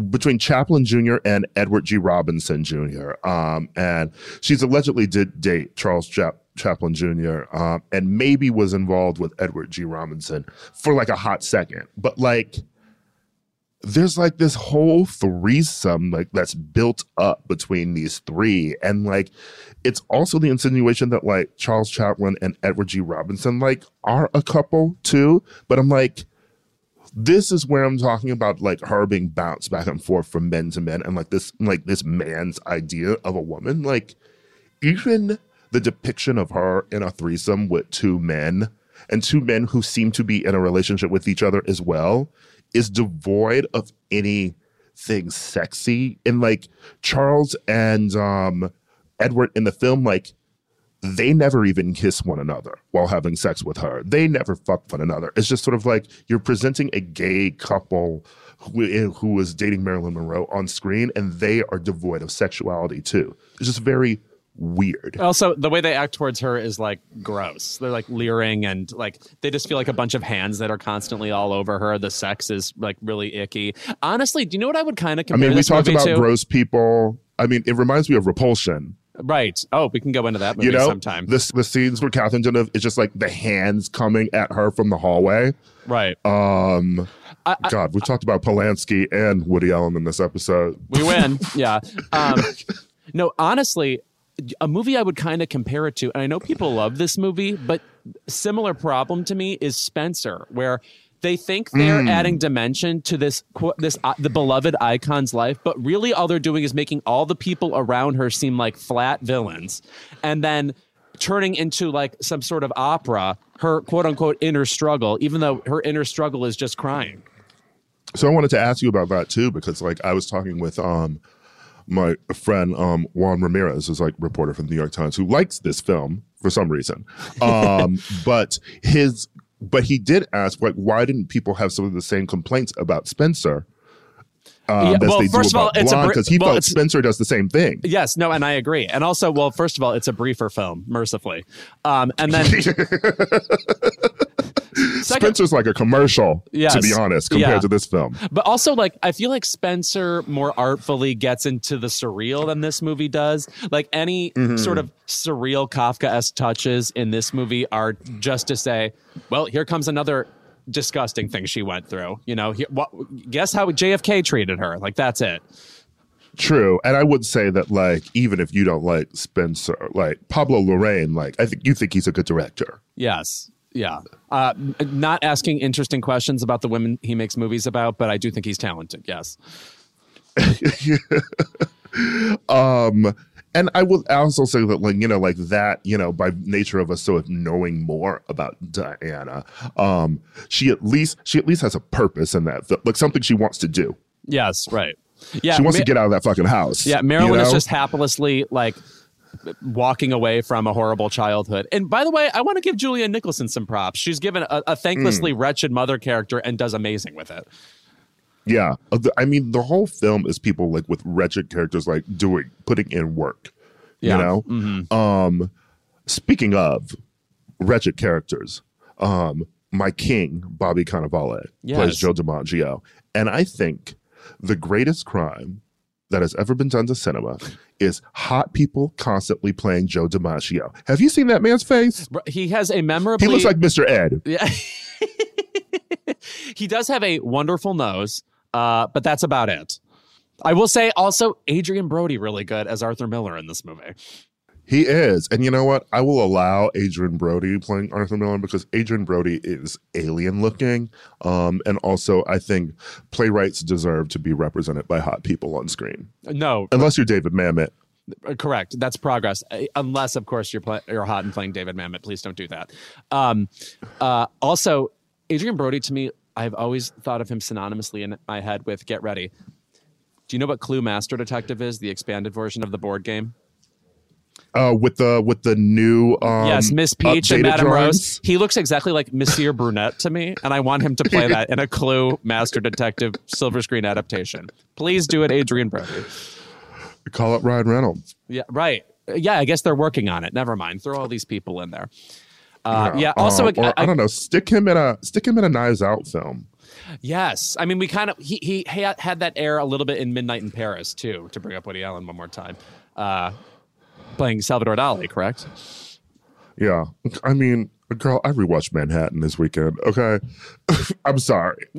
between Chaplin Jr. and Edward G. Robinson Jr. Um, and she's allegedly did date Charles Chap- Chaplin Jr. Um, and maybe was involved with Edward G. Robinson for like a hot second. But like, there's like this whole threesome like that's built up between these three. And like it's also the insinuation that like charles chaplin and edward g. Robinson like are a couple too. But i'm like this is where i'm talking about like her being bounced back and forth from men to men and like this like this man's idea of a woman. Like even the depiction of her in a threesome with two men and two men who seem to be in a relationship with each other as well is devoid of anything sexy. And like Charles and um, Edward in the film, like they never even kiss one another while having sex with her. They never fuck one another. It's just sort of like you're presenting a gay couple who, who is dating Marilyn Monroe on screen, and they are devoid of sexuality too. It's just very weird. Also, the way they act towards her is like gross. They're like leering and like they just feel like a bunch of hands that are constantly all over her. The sex is like really icky. Honestly, do you know what I would kind of I mean, we talked about to? gross people. I mean, it reminds me of Repulsion. right. Oh, we can go into that movie You know, sometime. this the scenes where Catherine Deneuve is just like the hands coming at her from the hallway. right. Um, I- I- God, we talked about Polanski and Woody Allen in this episode. We win. yeah. Um, no, honestly, a movie I would kind of compare it to, and I know people love this movie, but similar problem to me is Spencer, where they think they're adding dimension to this this uh, the beloved icon's life, but really all they're doing is making all the people around her seem like flat villains, and then turning into like some sort of opera her quote unquote inner struggle even though her inner struggle is just crying. So I wanted to ask you about that too, because like I was talking with um my friend um Juan Ramirez, is like reporter from the New York Times, who likes this film for some reason. Um, but his but he did ask like why didn't people have some of the same complaints about Spencer? Um, Yeah, well, first of all, it's a Blonde, br- because he well, felt Spencer does the same thing. Yes, no, and I agree. And also, well, first of all, it's a briefer film, mercifully. Um, and then second, Spencer's like a commercial, to be honest, compared Yeah. to this film. but also like I feel like Spencer more artfully gets into the surreal than this movie does. Like any Mm-hmm. sort of surreal Kafka-esque touches in this movie are just to say, well, here comes another disgusting thing she went through. You know, he, what, guess how JFK treated her? Like that's it. True, and I would say that like even if you don't like Spencer, like Pablo Larraín, like I think you think he's a good director. Yes. Yeah. Uh, not asking interesting questions about the women he makes movies about, but I do think he's talented. Yes. Um, and I will also say that, like, you know, like that, you know, by nature of us sort of knowing more about Diana, um, she at least she at least has a purpose in that, like something she wants to do. Yes. Right. Yeah. She wants Ma- to get out of that fucking house. Yeah. you Marilyn is just haplessly like walking away from a horrible childhood. And by the way, I want to give Julianne Nicholson some props. She's given a, a thanklessly wretched mother character and does amazing with it. Yeah, Uh, I mean, the whole film is people like with wretched characters, like doing putting in work. Yeah. You know. Mhm. Um, speaking of wretched characters, um, my king Bobby Cannavale Yes. plays Joe DiMaggio, and I think the greatest crime that has ever been done to cinema is hot people constantly playing Joe DiMaggio. Have you seen that man's face? He has a memorably. He looks like Mr. Ed. Yeah. he does have a wonderful nose, uh, but that's about it. I will say also Adrien Brody really good as Arthur Miller in this movie. He is. And you know what? I will allow Adrien Brody playing Arthur Miller because Adrien Brody is alien looking. Um, and also, I think playwrights deserve to be represented by hot people on screen. No, Unless you're David Mamet. uh, correct. That's progress. Uh, Unless, of course, you're play- you're hot and playing David Mamet. Please don't do that. Um, uh, also, Adrien Brody to me, I've always thought of him synonymously in my head with Get Ready. Do you know what Clue Master Detective is? The expanded version of the board game. Uh, with the with the new um, yes, Miss Peach and Madame drawings. Rose. He looks exactly like Monsieur Brunette to me, and I want him to play that in a Clue Master Detective silver screen adaptation. Please do it, Adrien Brody. Call up Ryan Reynolds. Yeah, right. Yeah, I guess they're working on it. Never mind. Throw all these people in there. Uh, yeah. Also, Um, or, I- I, don't know. Stick him in a stick him in a Knives Out film. yes. I mean, we kind of he he had, had that air a little bit in Midnight in Paris too. To bring up Woody Allen one more time, uh, playing Salvador Dali, correct? Yeah, I mean, girl, I rewatched Manhattan this weekend. Okay, I'm sorry.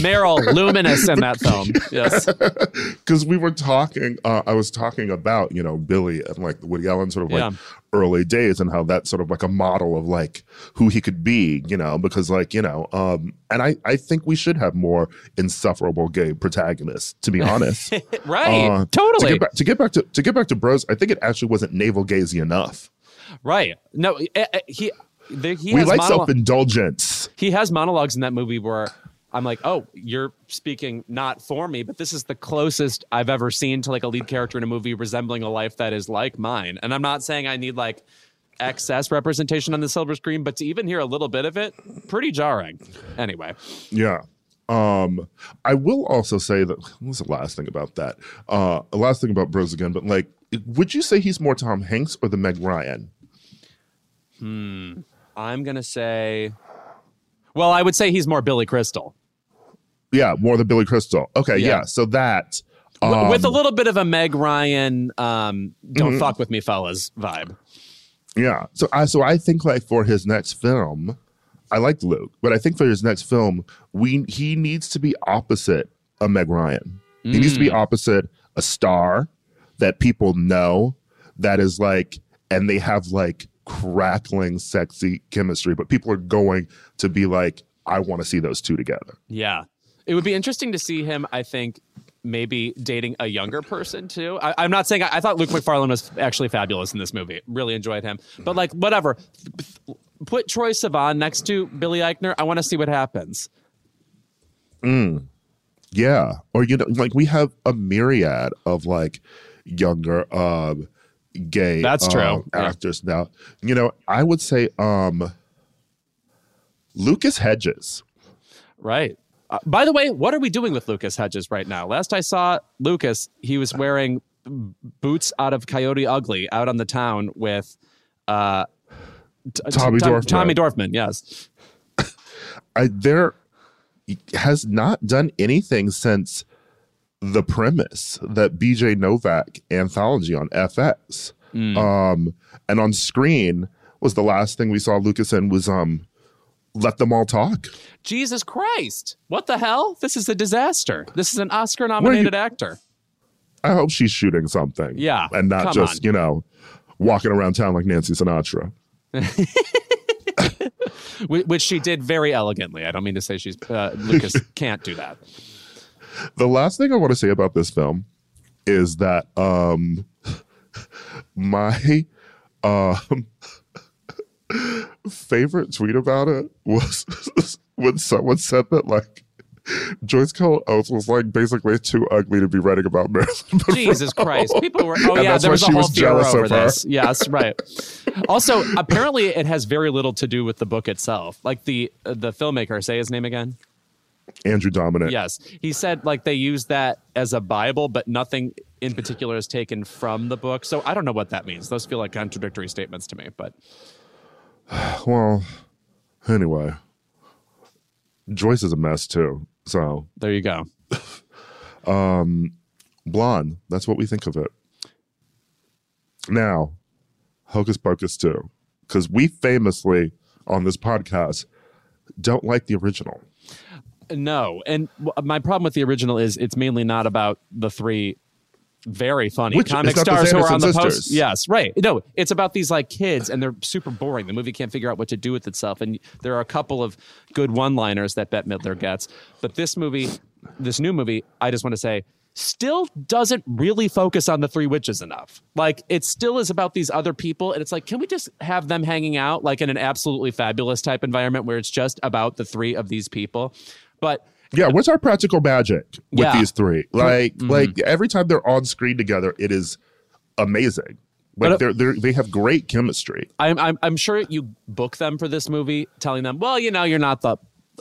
Meryl, luminous in that film. Yes. because we were talking uh, i was talking about you know billy and like woody allen sort of like Yeah. early days and how that's sort of like a model of like who he could be you know because like you know um and i i think we should have more insufferable gay protagonists to be honest Right. Uh, to totally. get, back, to get back to to get back to bros i think it actually wasn't navel gazing enough Right. No, eh, eh, he he we has like monologue- self-indulgence he has monologues in that movie where I'm like, oh, you're speaking not for me, but this is the closest I've ever seen to like a lead character in a movie resembling a life that is like mine. And I'm not saying I need like excess representation on the silver screen, but to even hear a little bit of it, pretty jarring. Anyway, Yeah. Um, I will also say that what's the last thing about that? Uh the last thing about Bros again, but like would you say he's more Tom Hanks or the Meg Ryan? I'm gonna say, well, I would say he's more Billy Crystal. Yeah, more than Billy Crystal. Okay, Yeah. yeah. So that um, with a little bit of a Meg Ryan, um, don't Mm-hmm. fuck with me, fellas vibe. yeah. So I so I think like for his next film, I like Luke, but I think for his next film, we he needs to be opposite a Meg Ryan. He needs to be opposite a star that people know that is like and they have like crackling sexy chemistry, but people are going to be like, I want to see those two together. Yeah. It would be interesting to see him, I think, maybe dating a younger person too. I, I'm not saying I, I thought Luke Macfarlane was actually fabulous in this movie. Really enjoyed him. But like, whatever. Put Troye Sivan next to Billy Eichner. I want to see what happens. Yeah. Or you know, like we have a myriad of like younger um gay That's true. um, Yeah. actors now. You know, I would say um Lucas Hedges. Right. Uh, by the way, what are we doing with Lucas Hedges right now? Last I saw Lucas, he was wearing boots out of Coyote Ugly out on the town with uh, t- Tommy Tom- Dorfman. Tommy Dorfman, yes. I there has not done anything since the premise that BJ Novak anthology on FX. Hmm. Um and on screen was the last thing we saw Lucas in was um let them all talk. Jesus Christ. What the hell? This is a disaster. This is an Oscar nominated actor. I hope she's shooting something. Yeah, And not just, on. you know, walking around town like Nancy Sinatra. Which she did very elegantly. I don't mean to say she's uh, Lucas can't do that. The last thing I want to say about this film is that um my um favorite tweet about it was when someone said that like Joyce Carol Oates was like basically too ugly to be writing about Marilyn Monroe. Jesus Christ. People were, oh, And yeah, there was a whole was jealous over this. Yes, right. Also, apparently, it has very little to do with the book itself. Like the uh, the filmmaker, say his name again. Andrew Dominik. Yes, he said like they use that as a Bible, but nothing in particular is taken from the book. So I don't know what that means. Those feel like contradictory statements to me. But Well, anyway, Joyce is a mess too. So there you go. Um, blonde. That's what we think of it. Now, Hocus Pocus 2. Because we famously on this podcast don't like the original. No, and uh, my problem with the original is it's mainly not about the three very funny Which- comic it's not the stars who are on the Sanderson post. Yes, right. No, it's about these like kids, and they're super boring. The movie can't figure out what to do with itself, and there are a couple of good one-liners that Bette Midler gets. But this movie, this new movie, I just want to say. Still doesn't really focus on the three witches enough. Like it still is about these other people, and it's like, can we just have them hanging out like in an absolutely fabulous type environment where it's just about the three of these people? But Yeah, what's our practical magic with Yeah. Mm-hmm. these three? Like, like every time they're on screen together, it is amazing. Like But, uh, they're, they're they have great chemistry. I'm, I'm I'm sure you book them for this movie, telling them, well, you know, you're not the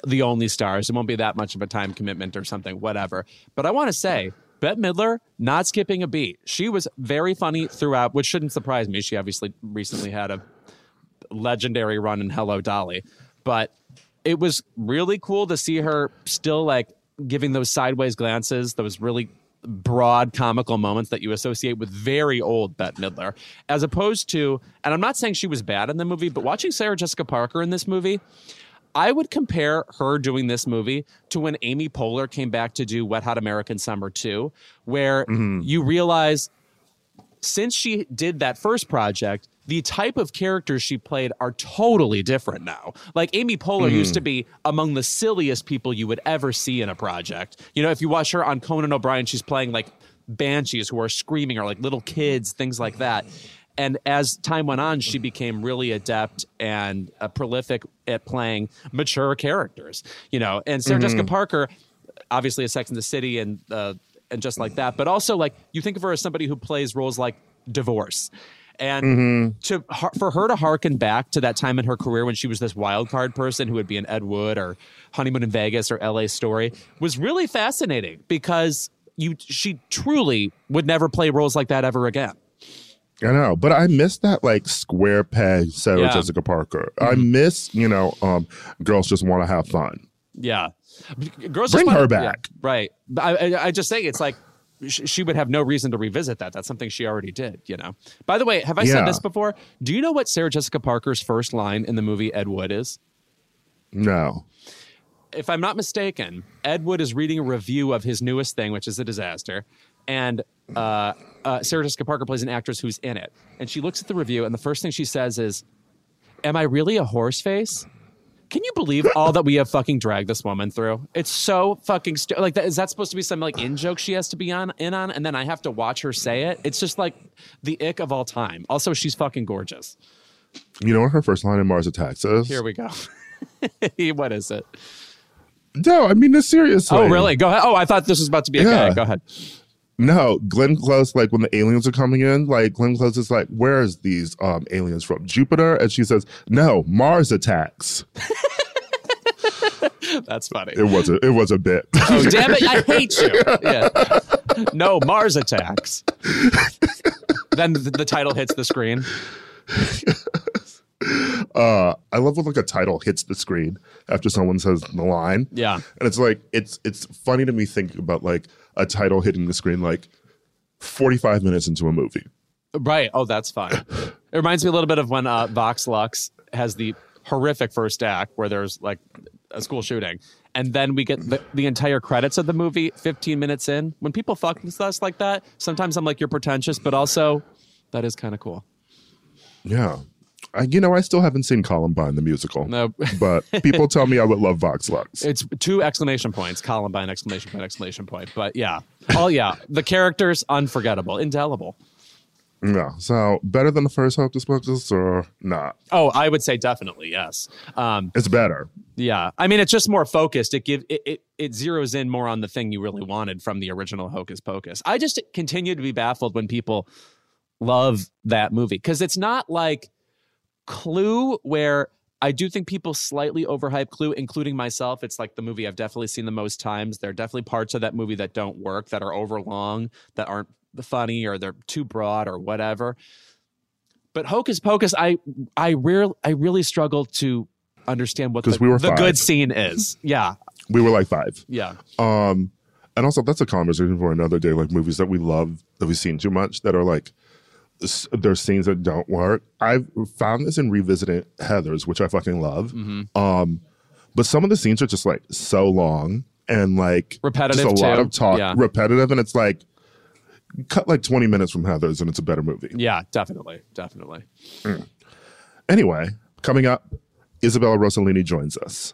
the only stars. It won't be that much of a time commitment or something, whatever. But I want to say, Bette Midler not skipping a beat. She was very funny throughout, which shouldn't surprise me. She obviously recently had a legendary run in Hello Dolly, but it was really cool to see her still like giving those sideways glances, those really broad comical moments that you associate with very old Bette Midler, as opposed to, and I'm not saying she was bad in the movie, but watching Sarah Jessica Parker in this movie, I would compare her doing this movie to when Amy Poehler came back to do Wet Hot American Summer 2, where mm-hmm. you realize since she did that first project, the type of characters she played are totally different now. Like Amy Poehler used to be among the silliest people you would ever see in a project. You know, if you watch her on Conan O'Brien, she's playing like banshees who are screaming or like little kids, things like that. And as time went on, she became really adept and uh, prolific at playing mature characters. You know, and Sarah Jessica Parker, obviously a Sex in the City and uh, and just like that, but also like you think of her as somebody who plays roles like divorce. And to for her to harken back to that time in her career when she was this wild card person who would be in Ed Wood or Honeymoon in Vegas or L.A. Story was really fascinating because you she truly would never play roles like that ever again. I know, but I miss that like square peg Sarah Yeah. Jessica Parker. I miss, you know, um, girls just want to have fun. Yeah, girls Bring her back. yeah, right? I, I, I just think it's like she would have no reason to revisit that. That's something she already did. You know. By the way, have I said this before? Do you know what Sarah Jessica Parker's first line in the movie Ed Wood is? No. if I'm not mistaken, Ed Wood is reading a review of his newest thing, which is a disaster, and uh, uh, Sarah Jessica Parker plays an actress who's in it, and she looks at the review, and the first thing she says is, "Am I really a horse face?" Can you believe all that we have fucking dragged this woman through? It's so fucking stu- like that. Is that supposed to be some like in joke she has to be on in on, and then I have to watch her say it? It's just like the ick of all time. Also, she's fucking gorgeous. You know what her first line in Mars Attacks is? Here we go. what is it? No, I mean this seriously. Oh, really? Go ahead. Oh, I thought this was about to be a Yeah. gag. Go ahead. No, Glenn Close, like when the aliens are coming in, like Glenn Close is like, Where is these um aliens from? Jupiter? And she says, No, Mars attacks. That's funny. It was a it was a bit. Oh, damn it. I hate you. Yeah. No, Mars attacks. then the, the title hits the screen. uh I love when like a title hits the screen after someone says the line. Yeah. And it's like it's it's funny to me thinking about like a title hitting the screen like 45 minutes into a movie. Right. Oh, that's fun. It reminds me a little bit of when uh, Vox Lux has the horrific first act where there's like a school shooting. And then we get the, the entire credits of the movie 15 minutes in. When people fuck with us like that, sometimes I'm like, you're pretentious, but also that is kind of cool. Yeah. You know, I still haven't seen Columbine the musical. No. But people tell me I would love Vox Lux. It's two exclamation points, Columbine exclamation point exclamation point. But yeah, oh yeah, the characters unforgettable, indelible. Yeah. So better than the first Hocus Pocus or not? Oh, I would say definitely yes. Um, It's better. Yeah, I mean, it's just more focused. It give it, it it zeroes in more on the thing you really wanted from the original Hocus Pocus. I just continue to be baffled when people love that movie because it's not like Clue, where I do think people slightly overhype Clue, including myself. It's like the movie I've definitely seen the most times. There are definitely parts of that movie that don't work, that are overlong, that aren't funny, or they're too broad, or whatever. But Hocus Pocus, I I real I really struggle to understand what the, we were the five. good scene is. Yeah, We were like five. yeah, Um, and also that's a conversation for another day. Like movies that we love that we've seen too much that are like there's scenes that don't work. I've found this in revisiting Heather's, which I fucking love. Mm-hmm. Um, but some of the scenes are just like so long and like Repetitive, just a lot of talk, Yeah. repetitive, and it's like cut like 20 minutes from Heather's and it's a better movie. yeah, definitely, definitely. Anyway, coming up, Isabella Rossellini joins us.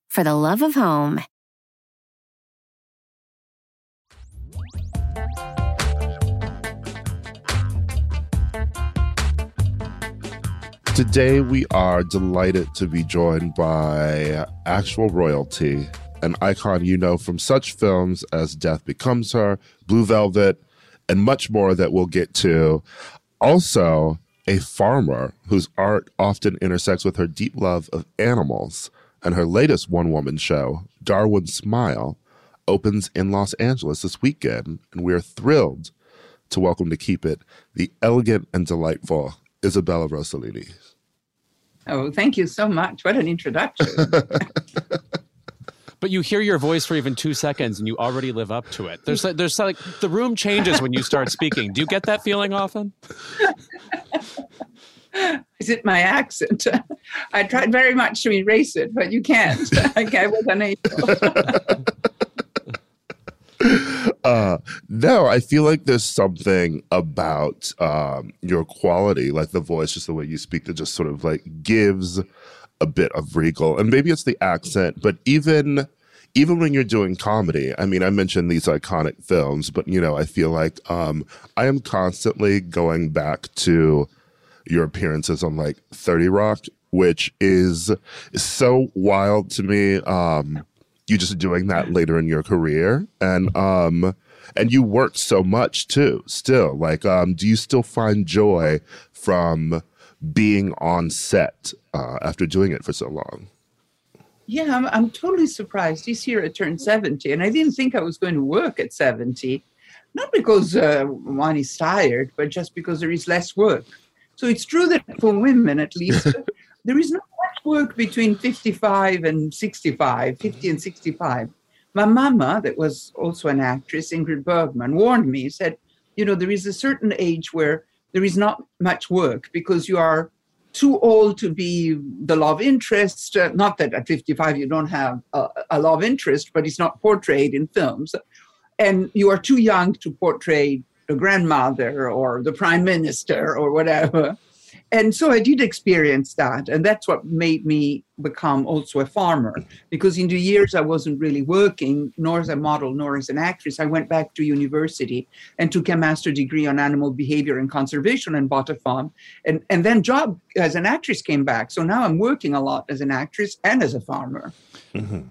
for the love of home. Today, we are delighted to be joined by actual royalty, an icon you know from such films as Death Becomes Her, Blue Velvet, and much more that we'll get to. Also, a farmer whose art often intersects with her deep love of animals. And her latest one woman show, Darwin Smile, opens in Los Angeles this weekend. And we are thrilled to welcome to keep it the elegant and delightful Isabella Rossellini. Oh, thank you so much. What an introduction. But you hear your voice for even two seconds, and you already live up to it. There's like, there's like the room changes when you start speaking. Do you get that feeling often? Is it my accent? I tried very much to erase it, but you can't. I was unable. Uh, no, I feel like there's something about um, your quality, like the voice, just the way you speak, that just sort of like gives a bit of regal. And maybe it's the accent, but even even when you're doing comedy, I mean, I mentioned these iconic films, but you know, I feel like um, I am constantly going back to your appearances on like 30 Rock, which is so wild to me. Um, you just doing that later in your career and um and you worked so much too still like um do you still find joy from being on set uh, after doing it for so long Yeah, I'm, I'm totally surprised. This year I turned 70, and I didn't think I was going to work at 70. Not because uh, one is tired, but just because there is less work. So it's true that for women, at least, there is not much work between 55 and 65, 50 and 65. My mama, that was also an actress, Ingrid Bergman, warned me, said, you know, there is a certain age where there is not much work because you are too old to be the love interest. Uh, not that at 55 you don't have a, a love interest, but it's not portrayed in films. And you are too young to portray the grandmother or the prime minister or whatever. And so I did experience that. And that's what made me become also a farmer. Because in the years I wasn't really working, nor as a model, nor as an actress, I went back to university and took a master degree on animal behavior and conservation and bought a farm. And, and then job as an actress came back. So now I'm working a lot as an actress and as a farmer. Mm-hmm.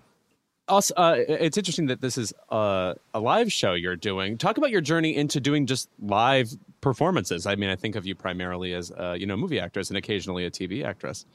Also, uh, it's interesting that this is a, a live show you're doing. Talk about your journey into doing just live performances. I mean, I think of you primarily as uh, you know movie actress and occasionally a TV actress.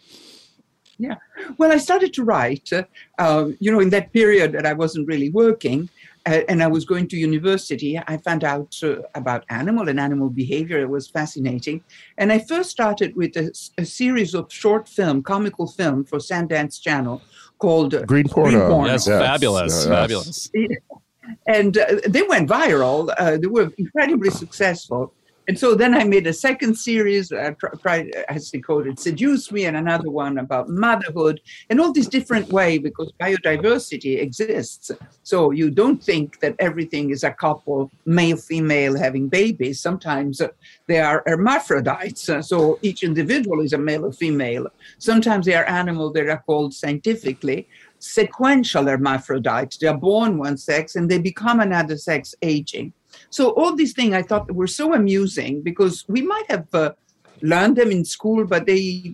Yeah, well, I started to write. Uh, um, you know, in that period that I wasn't really working, uh, and I was going to university. I found out uh, about animal and animal behavior. It was fascinating, and I first started with a, a series of short film, comical film for Sundance Channel called uh, Green Porno. Porno. Yes, Yes, fabulous, yes. fabulous. and uh, they went viral. Uh, they were incredibly successful. And so then I made a second series. I tr- tried, as they called it, Seduce Me, and another one about motherhood, and all these different way because biodiversity exists. So you don't think that everything is a couple, male, female, having babies. Sometimes uh, they are hermaphrodites. Uh, so each individual is a male or female. Sometimes they are animals that are called scientifically sequential hermaphrodites. They are born one sex and they become another sex aging. So all these things I thought were so amusing because we might have uh, learned them in school, but they,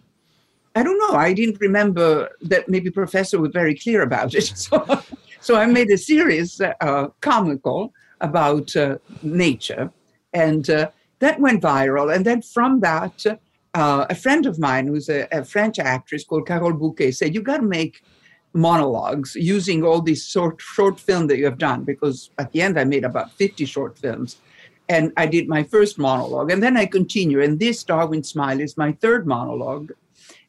I don't know, I didn't remember that maybe professor was very clear about it. So, so I made a series, uh, comical, about uh, nature, and uh, that went viral. And then from that, uh, a friend of mine who's a, a French actress called Carole Bouquet said, "You got to make." Monologues using all these short short film that you have done because at the end I made about 50 short films. And I did my first monologue and then I continue and this Darwin Smile is my third monologue.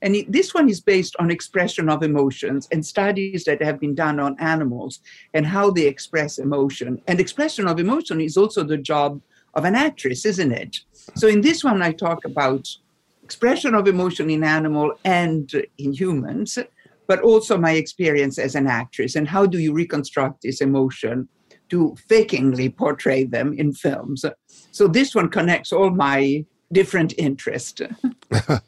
And it, this one is based on expression of emotions and studies that have been done on animals and how they express emotion. And expression of emotion is also the job of an actress isn't it? So in this one I talk about expression of emotion in animal and in humans but also my experience as an actress and how do you reconstruct this emotion to fakingly portray them in films. So this one connects all my different interests.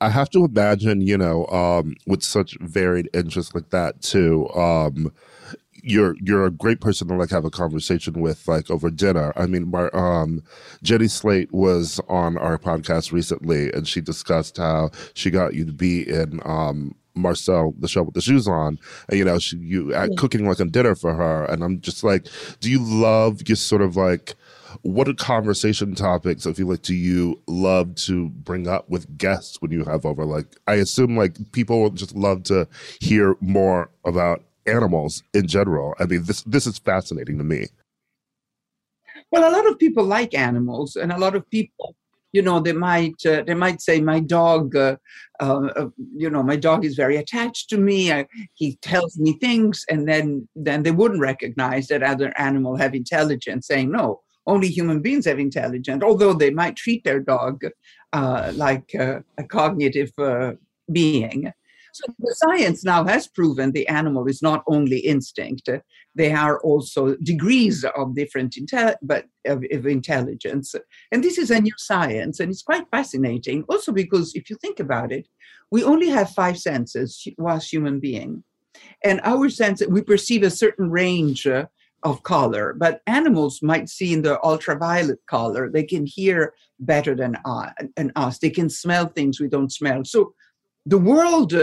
I have to imagine, you know, um, with such varied interests like that too. Um, you're you're a great person to like have a conversation with like over dinner. I mean, my, um, Jenny Slate was on our podcast recently, and she discussed how she got you to be in um, Marcel, the Shell with the shoes on, and you know, she you uh, cooking like a dinner for her, and I'm just like, do you love just sort of like what are conversation topics I feel like do you love to bring up with guests when you have over like I assume like people will just love to hear more about animals in general. I mean this this is fascinating to me. Well, a lot of people like animals, and a lot of people, you know, they might uh, they might say, "My dog, uh, uh, uh, you know, my dog is very attached to me. I, he tells me things," and then then they wouldn't recognize that other animal have intelligence, saying, "No, only human beings have intelligence." Although they might treat their dog uh, like a cognitive uh, being. So the science now has proven the animal is not only instinct; they are also degrees of different intel- but of, of intelligence. And this is a new science, and it's quite fascinating. Also, because if you think about it, we only have five senses as human being, and our sense we perceive a certain range. Uh, of color, but animals might see in the ultraviolet color. They can hear better than, uh, us. They can smell things we don't smell. So the world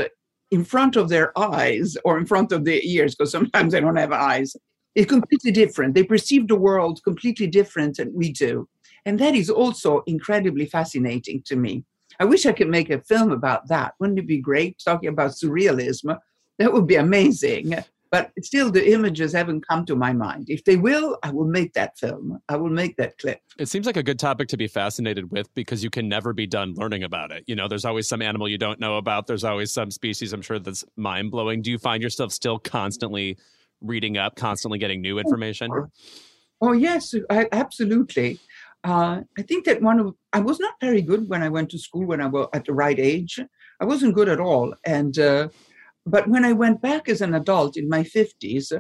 in front of their eyes or in front of their ears, because sometimes they don't have eyes, is completely different. They perceive the world completely different than we do. And that is also incredibly fascinating to me. I wish I could make a film about that. Wouldn't it be great talking about surrealism? That would be amazing. But still, the images haven't come to my mind. If they will, I will make that film. I will make that clip. It seems like a good topic to be fascinated with because you can never be done learning about it. You know, there's always some animal you don't know about. There's always some species I'm sure that's mind blowing. Do you find yourself still constantly reading up, constantly getting new information? Oh yes, I, absolutely. Uh, I think that one of I was not very good when I went to school when I was at the right age. I wasn't good at all, and uh, but when I went back as an adult in my fifties,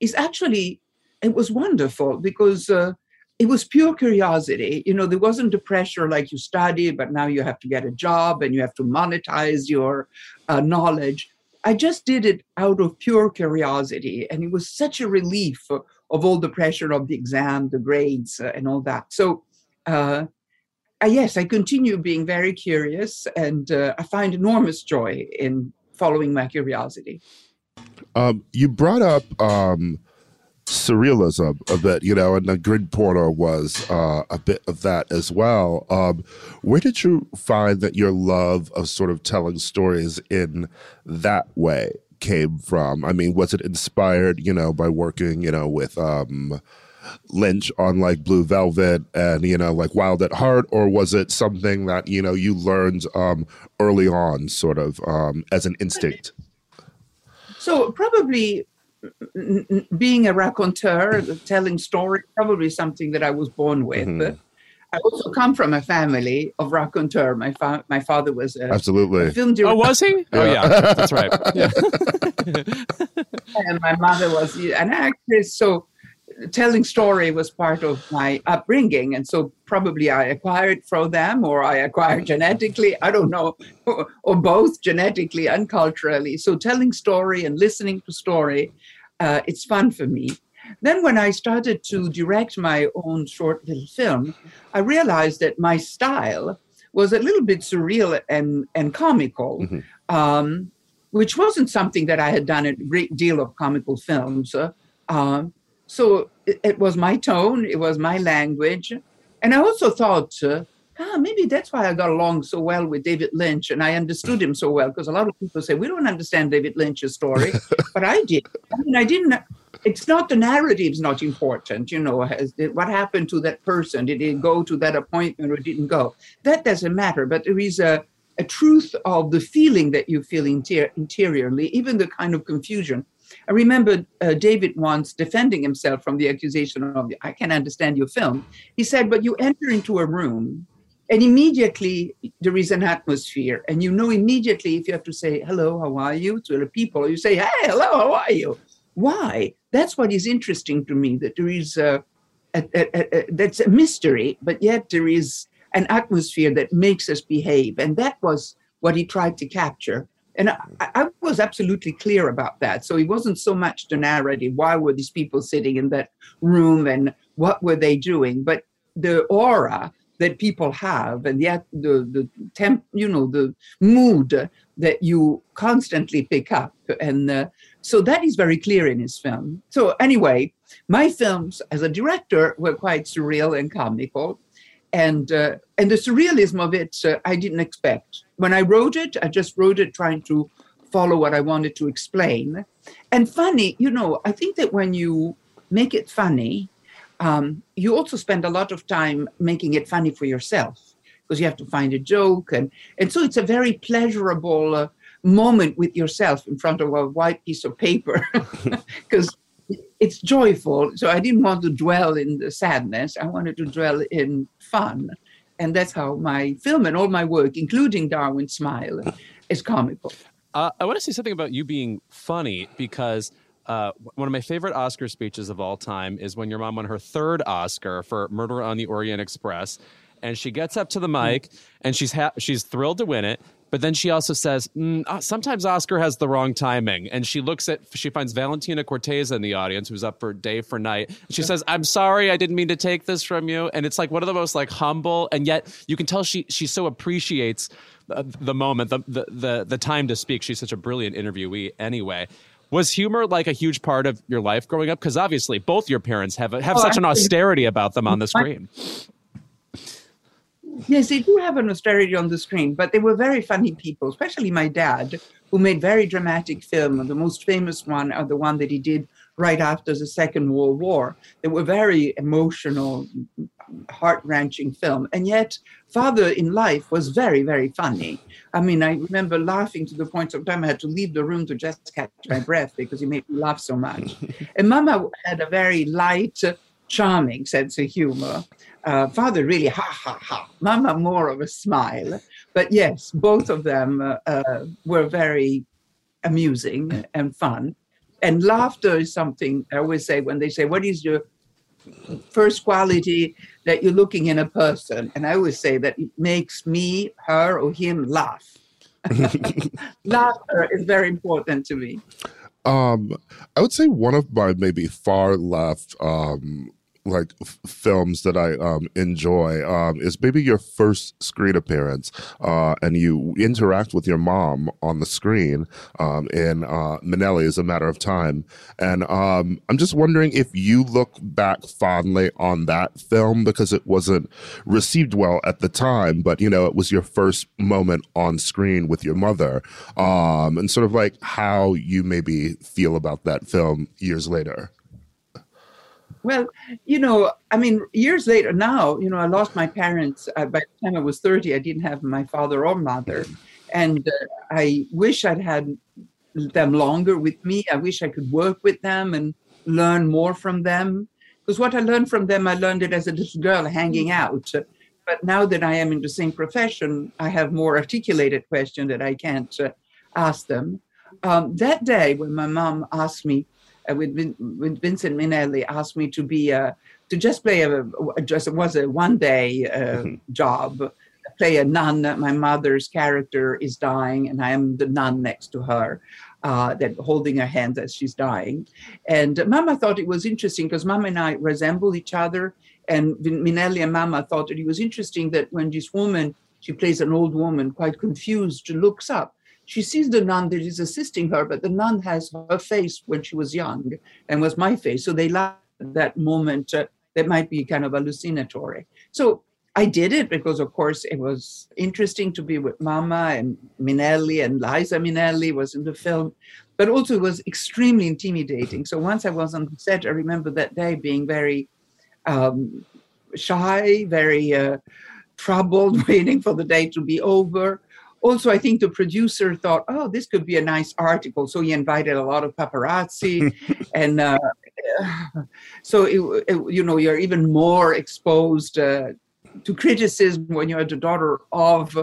it's actually it was wonderful because uh, it was pure curiosity. You know, there wasn't the pressure like you study, but now you have to get a job and you have to monetize your uh, knowledge. I just did it out of pure curiosity. And it was such a relief of, all the pressure of the exam, the grades, uh, and all that. So, uh, yes, I continue being very curious and uh, I find enormous joy in following my curiosity. Um, you brought up um, surrealism a bit, you know, and the Green Porno was uh, a bit of that as well. Um, where did you find that your love of sort of telling stories in that way came from? I mean, was it inspired, you know, by working, you know, with um, Lynch on like Blue Velvet and you know like Wild at Heart, or was it something that you know you learned um, early on, sort of um, as an instinct? So probably being a raconteur, telling stories, probably something that I was born with. Mm-hmm. I also come from a family of raconteur. My fa- my father was a, absolutely a film director. Oh, was he? Oh, yeah, that's right. Yeah. and my mother was an actress. So telling story was part of my upbringing and so probably i acquired from them or i acquired genetically i don't know or both genetically and culturally so telling story and listening to story uh, it's fun for me then when i started to direct my own short little film i realized that my style was a little bit surreal and, and comical mm-hmm. um, which wasn't something that i had done a great deal of comical films uh, um, so it, it, was my tone, it was my language. And I also thought, uh, ah, maybe that's why I got along so well with David Lynch and I understood him so well. Because a lot of people say, we don't understand David Lynch's story. but I did. I mean, I didn't. It's not the narrative's not important, you know. Has, what happened to that person? Did he go to that appointment or didn't go? That doesn't matter. But there is a, a truth of the feeling that you feel inter- interiorly, even the kind of confusion. I remember uh, David once defending himself from the accusation of, I can't understand your film. He said, but you enter into a room and immediately there is an atmosphere. And you know immediately if you have to say, hello, how are you to the people, you say, hey, hello, how are you? Why? That's what is interesting to me, that there is a, a, a, a that's a mystery, but yet there is an atmosphere that makes us behave. And that was what he tried to capture. And I, I, was absolutely clear about that. So it wasn't so much the narrative. Why were these people sitting in that room and what were they doing? But the aura that people have and yet the, the temp, you know, the mood that you constantly pick up. And uh, so that is very clear in his film. So anyway, my films as a director were quite surreal and comical and uh, and the surrealism of it uh, I didn't expect. When I wrote it, I just wrote it trying to follow what I wanted to explain. And funny, you know, I think that when you make it funny, um, you also spend a lot of time making it funny for yourself because you have to find a joke and and so it's a very pleasurable uh, moment with yourself in front of a white piece of paper because it's joyful. So I didn't want to dwell in the sadness. I wanted to dwell in fun. And that's how my film and all my work, including Darwin Smile, is comical. Uh, I want to say something about you being funny because uh, one of my favorite Oscar speeches of all time is when your mom won her third Oscar for Murder on the Orient Express, and she gets up to the mic and she's ha- she's thrilled to win it, but then she also says, mm, uh, sometimes Oscar has the wrong timing. And she looks at, she finds Valentina Cortese in the audience, who's up for day for night. She says, I'm sorry, I didn't mean to take this from you. And it's like one of the most like humble, and yet you can tell she, she so appreciates the, the moment, the, the, the, the time to speak. She's such a brilliant interviewee anyway was humor like a huge part of your life growing up? Because obviously, both your parents have have oh, such an austerity about them on the screen. Yes, they do have an austerity on the screen, but they were very funny people, especially my dad, who made very dramatic film. The most famous one are the one that he did right after the Second World War. They were very emotional, heart-wrenching film. And yet, father in life was very, very funny. I mean, I remember laughing to the point of time I had to leave the room to just catch my breath because he made me laugh so much. and Mama had a very light, charming sense of humor uh, father really ha ha ha, mama more of a smile. But yes, both of them uh, uh, were very amusing and fun. And laughter is something I always say when they say, What is your first quality that you're looking in a person. And I always say that it makes me, her, or him laugh. Laughter is very important to me. Um, I would say one of my maybe far left um like f- films that I um, enjoy um, is maybe your first screen appearance, uh, and you interact with your mom on the screen um, in uh, Minnelli as a matter of time. And um, I'm just wondering if you look back fondly on that film because it wasn't received well at the time, but you know it was your first moment on screen with your mother, um, and sort of like how you maybe feel about that film years later. Well, you know, I mean, years later now, you know, I lost my parents. Uh, by the time I was 30, I didn't have my father or mother. And uh, I wish I'd had them longer with me. I wish I could work with them and learn more from them. Because what I learned from them, I learned it as a little girl hanging out. But now that I am in the same profession, I have more articulated questions that I can't uh, ask them. Um, that day when my mom asked me, uh, with, Vin- with Vincent Minnelli asked me to be a, to just play a, just it was a one day uh, job, play a nun. My mother's character is dying, and I am the nun next to her. Uh, that holding her hand as she's dying, and Mama thought it was interesting because Mama and I resemble each other, and Vin- Minnelli and Mama thought that it was interesting that when this woman, she plays an old woman, quite confused, looks up she sees the nun that is assisting her, but the nun has her face when she was young and was my face. So they laugh at that moment uh, that might be kind of hallucinatory. So I did it because, of course, it was interesting to be with Mama and Minnelli and Liza Minnelli was in the film, but also it was extremely intimidating. So once I was on set, I remember that day being very um, shy, very uh, troubled, waiting for the day to be over also, I think the producer thought, oh, this could be a nice article. So he invited a lot of paparazzi. and uh, so, it, it, you know, you're even more exposed uh, to criticism when you're the daughter of.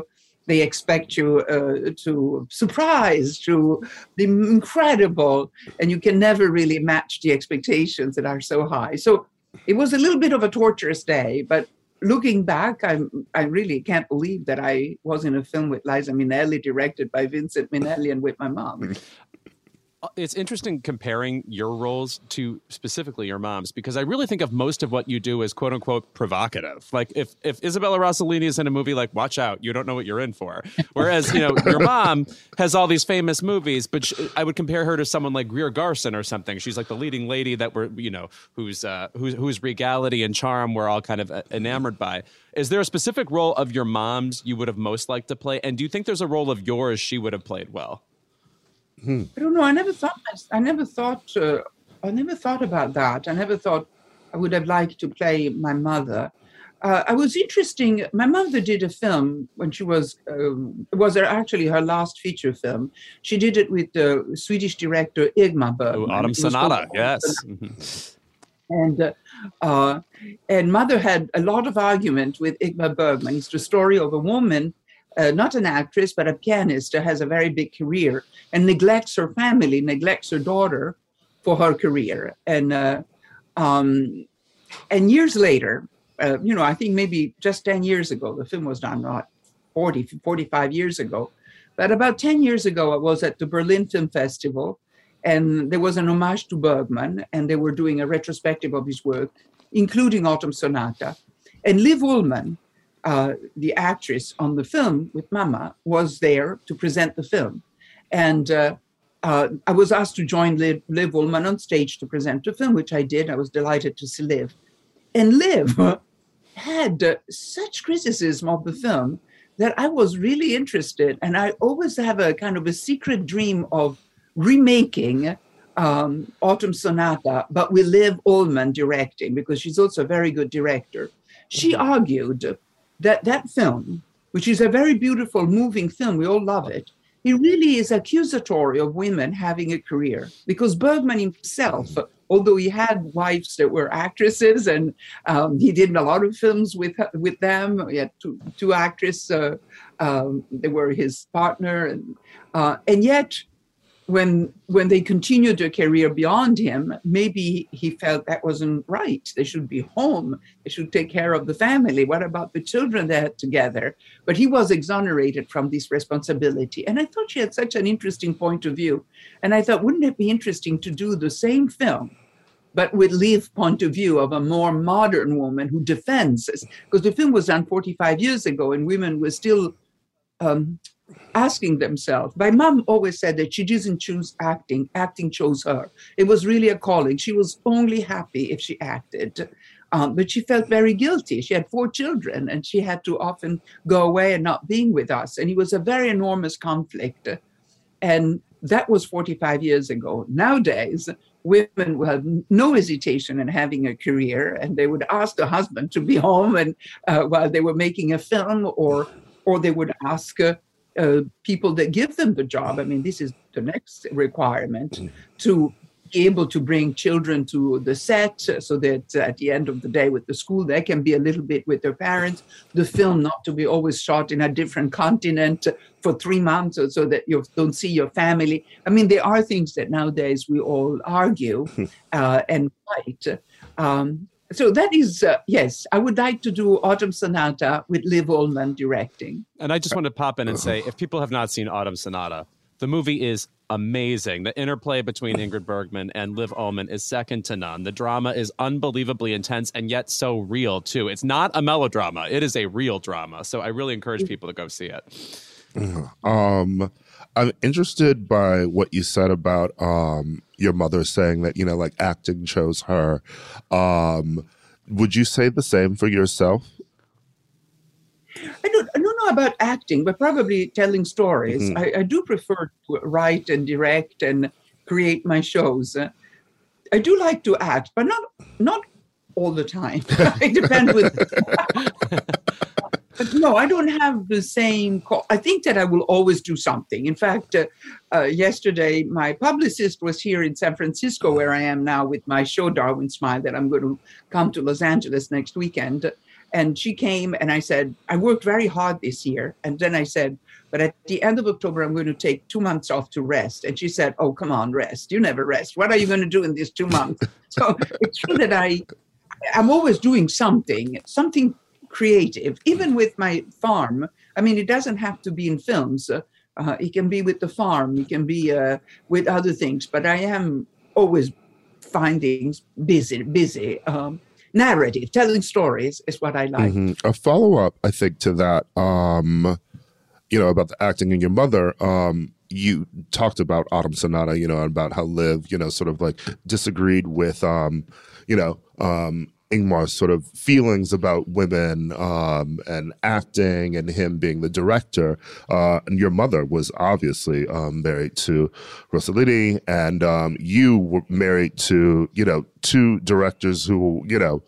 They expect you uh, to surprise, to be incredible, and you can never really match the expectations that are so high. So it was a little bit of a torturous day, but looking back, I'm I really can't believe that I was in a film with Liza Minnelli, directed by Vincent Minnelli, and with my mom. Uh, it's interesting comparing your roles to specifically your mom's because I really think of most of what you do as quote unquote provocative. Like if if Isabella Rossellini is in a movie, like watch out, you don't know what you're in for. Whereas you know your mom has all these famous movies, but she, I would compare her to someone like Greer Garson or something. She's like the leading lady that we're you know whose uh, whose whose regality and charm we're all kind of uh, enamored by. Is there a specific role of your mom's you would have most liked to play, and do you think there's a role of yours she would have played well? Hmm. I don't know. I never thought. I never thought. Uh, I never thought about that. I never thought I would have liked to play my mother. Uh, I was interesting. My mother did a film when she was um, it was actually her last feature film. She did it with the Swedish director Ingmar Bergman. Oh, Autumn Sonata, yes. And uh, uh, and mother had a lot of argument with Ingmar Bergman. It's the story of a woman uh, not an actress, but a pianist who has a very big career and neglects her family, neglects her daughter for her career. And uh, um, and years later, uh, you know, I think maybe just 10 years ago, the film was done, not 40, 45 years ago. But about 10 years ago, I was at the Berlin Film Festival, and there was an homage to Bergman, and they were doing a retrospective of his work, including Autumn Sonata. And Liv Ullmann, uh, the actress on the film with Mama was there to present the film. And uh, uh, I was asked to join Liv, Liv Ullmann on stage to present the film, which I did. I was delighted to see Liv. And Liv had uh, such criticism of the film that I was really interested. And I always have a kind of a secret dream of remaking um, Autumn Sonata, but with Liv Ullmann directing, because she's also a very good director. She mm-hmm. argued that that film, which is a very beautiful, moving film, we all love it, it really is accusatory of women having a career. Because Bergman himself, although he had wives that were actresses and um, he did a lot of films with with them, he had two, two actresses, uh, um, they were his partner, and uh, and yet when when they continued their career beyond him, maybe he felt that wasn't right. They should be home. They should take care of the family. What about the children they had together? But he was exonerated from this responsibility. And I thought she had such an interesting point of view. And I thought, wouldn't it be interesting to do the same film, but with Liv point of view of a more modern woman who defends? Because the film was done 45 years ago, and women were still um, asking themselves. My mom always said that she didn't choose acting, acting chose her. It was really a calling. She was only happy if she acted. Um, but she felt very guilty. She had four children and she had to often go away and not being with us. And it was a very enormous conflict. And that was 45 years ago. Nowadays, women will have no hesitation in having a career and they would ask the husband to be home and uh, while they were making a film or or they would ask uh, uh, people that give them the job. I mean, this is the next requirement mm. to be able to bring children to the set so that at the end of the day with the school they can be a little bit with their parents the film not to be always shot in a different continent for three months or so that you don't see your family i mean there are things that nowadays we all argue uh, and fight um, so that is uh, yes i would like to do autumn sonata with liv ullmann directing. And i just want to pop in and say if people have not seen autumn sonata the movie is amazing. The interplay between ingrid bergman and liv ullmann is second to none. The drama is unbelievably intense and yet so real too. It's not a melodrama. It is a real drama. So i really encourage people to go see it. Um I'm interested by what you said about um, your mother saying that you know, like acting chose her. Um, would you say the same for yourself? I don't, I don't know about acting, but probably telling stories. Mm-hmm. I, I, do prefer to write and direct and create my shows. I do like to act, but not not all the time. it depends with. but no, I don't have the same. Call. I think that I will always do something. In fact, uh, uh, yesterday my publicist was here in San Francisco, where I am now with my show Darwin Smile. That I'm going to come to Los Angeles next weekend. And she came and I said, I worked very hard this year. And then I said, but at the end of October, I'm going to take two months off to rest. And she said, Oh, come on, rest. You never rest. What are you going to do in these two months? so it's true that I, I'm always doing something, something creative, even with my farm. I mean, it doesn't have to be in films. Uh, uh, it can be with the farm. It can be uh, with other things. But I am always finding busy, busy. Um, narrative, telling stories is what I like. Mm-hmm. A follow up, I think, to that. Um, you know about the acting in your mother. Um, you talked about Autumn Sonata, you know, about how Liv, you know, sort of like disagreed with, um, you know, um, Ingmar's sort of feelings about women um, and acting and him being the director. Uh, and your mother was obviously um, married to Rossellini, and um, you were married to, you know, two directors who, you know,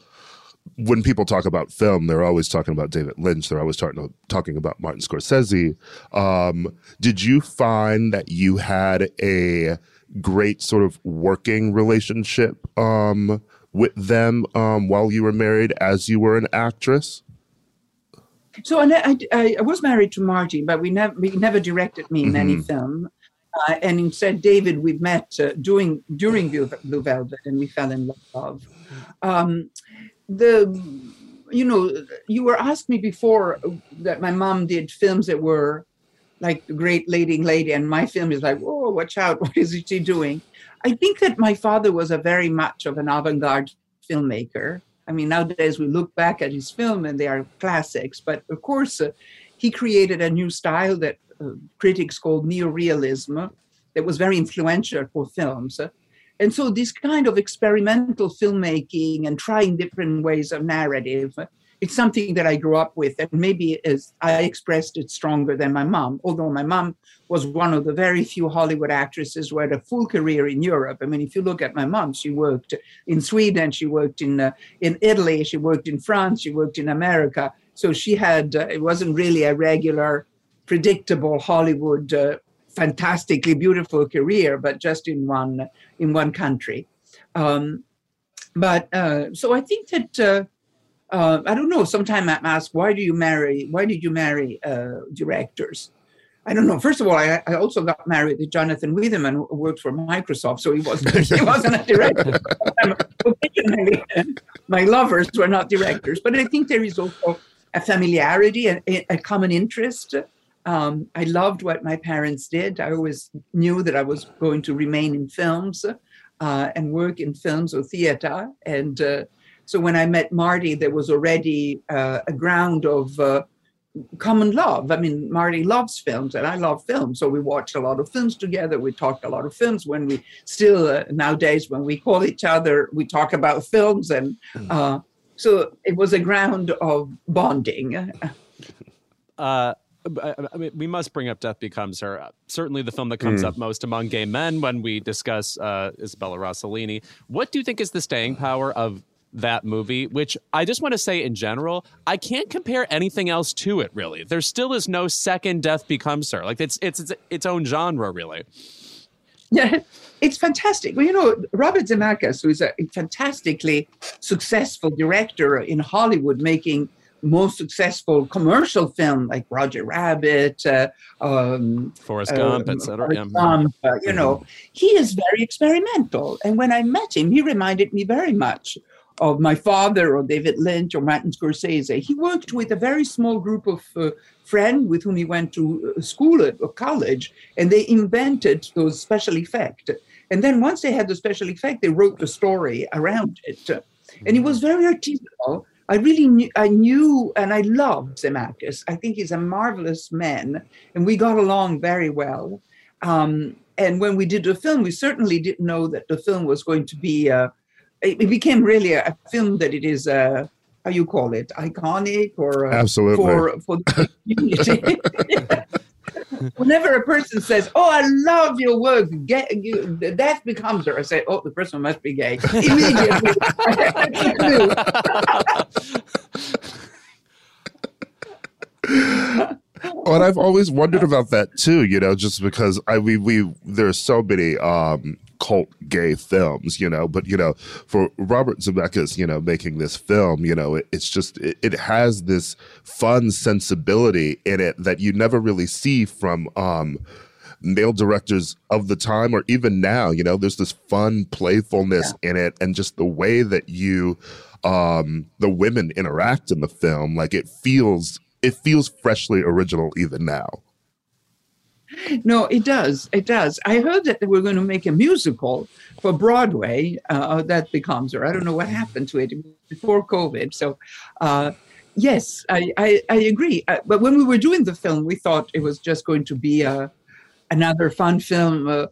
when people talk about film, they're always talking about David Lynch. They're always talking talking about Martin Scorsese. Um, did you find that you had a great sort of working relationship um, with them um, while you were married as you were an actress? So I, I, I was married to Marty, but we never we never directed me in mm-hmm. any film. Uh, and instead, David, we met uh, doing during Blue Velvet, and we fell in love. Um, the you know you were asked me before that my mom did films that were like the great leading lady and my film is like oh watch out what is she doing I think that my father was a very much of an avant-garde filmmaker. I mean, nowadays we look back at his film and they are classics, but of course, uh, he created a new style that uh, critics called neorealism that was very influential for films. And so, this kind of experimental filmmaking and trying different ways of narrative it's something that I grew up with, and maybe as I expressed it stronger than my mom. Although my mom was one of the very few Hollywood actresses who had a full career in Europe. I mean, if you look at my mom, she worked in Sweden, she worked in uh, in Italy, she worked in France, she worked in America. So she had uh, it wasn't really a regular, predictable Hollywood, uh, fantastically beautiful career, but just in one in one country. Um, but uh, so I think that uh, I don't know. Sometimes I'm asked, why do you marry? Why did you marry uh, directors? I don't know. First of all, I, I also got married to Jonathan Wiedemann, who worked for Microsoft, so he wasn't he wasn't a director. Occasionally, my lovers were not directors, but I think there is also a familiarity and a, a common interest. Um, I loved what my parents did. I always knew that I was going to remain in films uh, and work in films or theater. And uh, so when I met Marty, there was already uh, a ground of uh, common love. I mean, Marty loves films and I love films. So we watched a lot of films together. We talked a lot of films when we still, uh, nowadays, when we call each other, we talk about films. And uh, so it was a ground of bonding. Uh, I I mean, we must bring up Death Becomes Her. Uh, Certainly, the film that comes up most among gay men when we discuss uh, Isabella Rossellini. What do you think is the staying power of that movie? Which I just want to say in general, I can't compare anything else to it. Really, there still is no second Death Becomes Her. Like it's it's it's its own genre, really. Yeah, it's fantastic. Well, you know, Robert Zemeckis, who is a fantastically successful director in Hollywood, making most successful commercial film like Roger Rabbit, uh, um, Forrest Gump, um, et cetera. Forrest Mm-hmm. Gump, uh, you know, he is very experimental. And when I met him, he reminded me very much of my father or David Lynch or Martin Scorsese. He worked with a very small group of uh, friends with whom he went to uh, school at or college, and they invented those special effects. And then once they had the special effect, they wrote the story around it. And it was very artisanal. I really knew, I knew and I loved Zemeckis. I think he's a marvelous man, and we got along very well. Um, and when we did the film, we certainly didn't know that the film was going to be. Uh, it, became really a, a film that it is. Uh, how you call it? Iconic or uh, Absolutely. for for the community. Whenever a person says, "Oh, I love your work," get you, that becomes her. I say, "Oh, the person must be gay." Immediately, I knew. I've always wondered about that too, you know, just because I we we there's so many um cult gay films, you know, but you know, for Robert Zemeckis, you know, making this film, you know, it, it's just it, it has this fun sensibility in it that you never really see from um male directors of the time or even now, you know, there's this fun playfulness in it and just the way that you um the women interact in the film, like it feels it feels freshly original even now. No, it does. It does. I heard that they were going to make a musical for Broadway. Uh, that becomes, or I don't know what happened to it before COVID. So, uh, yes, I, I, I agree. Uh, but when we were doing the film, we thought it was just going to be uh, another fun film uh,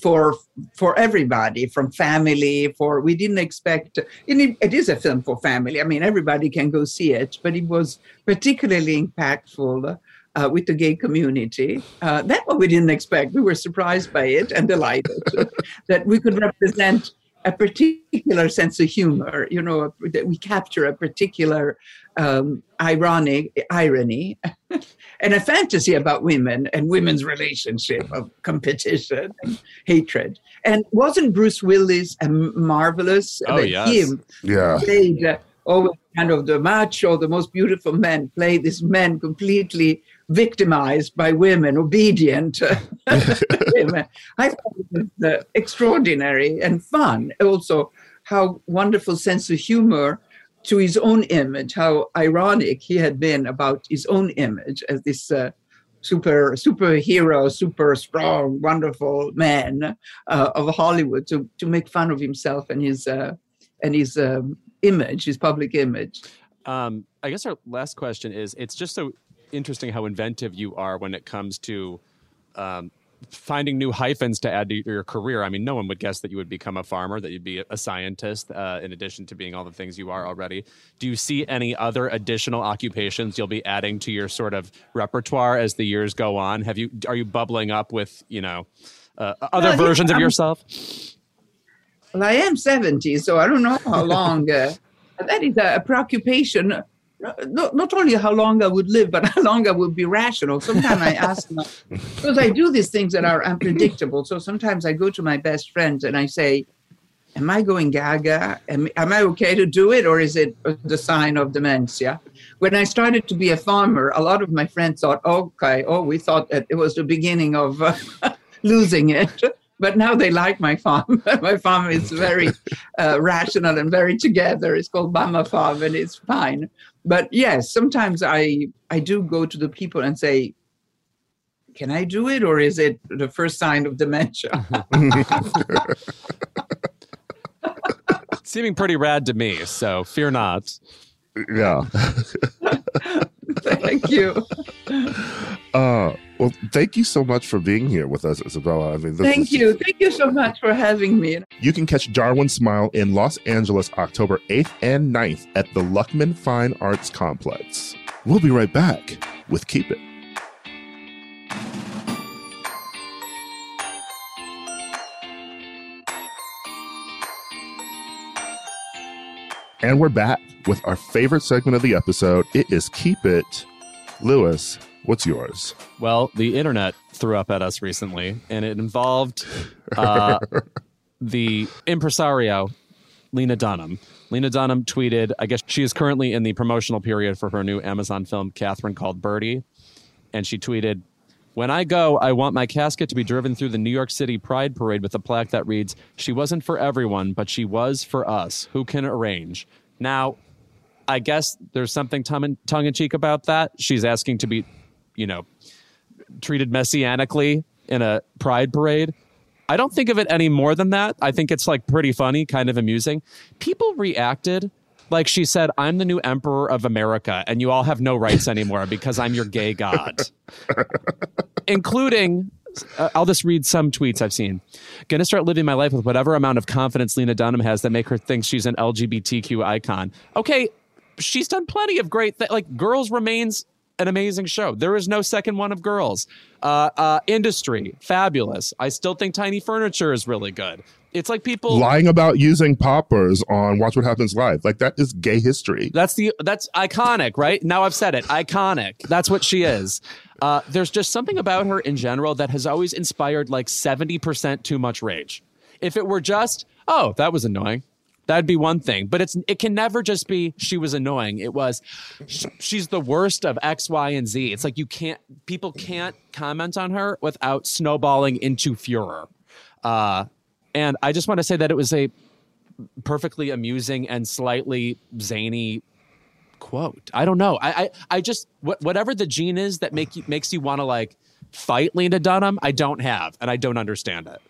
for for everybody, from family. For we didn't expect. It is a film for family. I mean, everybody can go see it. But it was particularly impactful uh, with the gay community. Uh, that one we didn't expect. We were surprised by it and delighted that we could represent a particular sense of humor. You know, that we capture a particular um, ironic irony and a fantasy about women and women's relationship of competition and hatred. And wasn't Bruce Willis a marvelous? Oh, that yes. He Yeah. played uh, always kind of the macho, the most beautiful men, played this man completely victimized by women, obedient women. I thought it was uh, extraordinary and fun. Also, how wonderful sense of humor to his own image, how ironic he had been about his own image as this uh, super superhero, super strong, wonderful man uh, of Hollywood to to make fun of himself and his uh, and his um, image, his public image. Um, I guess our last question is: It's just so interesting how inventive you are when it comes to um, finding new hyphens to add to your career. I mean, no one would guess that you would become a farmer, that you'd be a scientist, uh, in addition to being all the things you are already. Do you see any other additional occupations you'll be adding to your sort of repertoire as the years go on? Have you are you bubbling up with you know uh, other yeah, versions of I'm- yourself? Well, I am 70, so I don't know how long. Uh, that is a, preoccupation. Uh, Not, not only how long I would live, but how long I would be rational. Sometimes I ask, my- because I do these things that are unpredictable. So sometimes I go to my best friends and I say, Am I going gaga? Am, am I okay to do it, or is it the sign of dementia? when I started to be a farmer, a lot of my friends thought, okay, oh, we thought that it was the beginning of uh, losing it. But now they like my farm. my farm is very uh, rational and very together. It's called Mama Farm, and it's fine. But yes, sometimes I I do go to the people and say, "Can I do it, or is it the first sign of dementia?" Seeming pretty rad to me, so fear not. Yeah. Thank you. Uh, well, thank you so much for being here with us, Isabella. I mean, this Thank is- you. Thank you so much for having me. You can catch Darwin Smile in Los Angeles October 8th and 9th at the Luckman Fine Arts Complex. We'll be right back with Keep It. And we're back with our favorite segment of the episode. It is Keep It. Louis, what's yours? Well, the internet threw up at us recently, and it involved uh, the impresario, Lena Dunham. Lena Dunham tweeted, I guess she is currently in the promotional period for her new Amazon film, Catherine Called Birdy. And she tweeted, When I go, I want my casket to be driven through the New York City Pride Parade with a plaque that reads, She wasn't for everyone, but she was for us. Who can arrange? Now, I guess there's something tongue in cheek about that. She's asking to be, you know, treated messianically in a pride parade. I don't think of it any more than that. I think it's like pretty funny, kind of amusing. People reacted like she said, I'm the new emperor of America, and you all have no rights anymore because I'm your gay god. Including, uh, I'll just read some tweets I've seen. Gonna start living my life with whatever amount of confidence Lena Dunham has that make her think she's an LGBTQ icon. Okay, she's done plenty of great things. Like Girls remains an amazing show. There is no second one of Girls. Uh, uh, industry, fabulous. I still think Tiny Furniture is really good. It's like people Lying about using poppers on Watch What Happens Live. Like, that is gay history. That's the that's iconic, right? Now I've said it. Iconic. That's what she is. Uh, there's just something about her in general that has always inspired like 70% too much rage. If it were just, oh, that was annoying, that'd be one thing. But it's it can never just be she was annoying. It was sh- she's the worst of X, Y, and Z. It's like you can't people can't comment on her without snowballing into furor. Uh, and I just want to say that it was a perfectly amusing and slightly zany quote. I don't know. I I, I just wh- whatever the gene is that make you makes you want to like fight Lena Dunham, I don't have, and I don't understand it.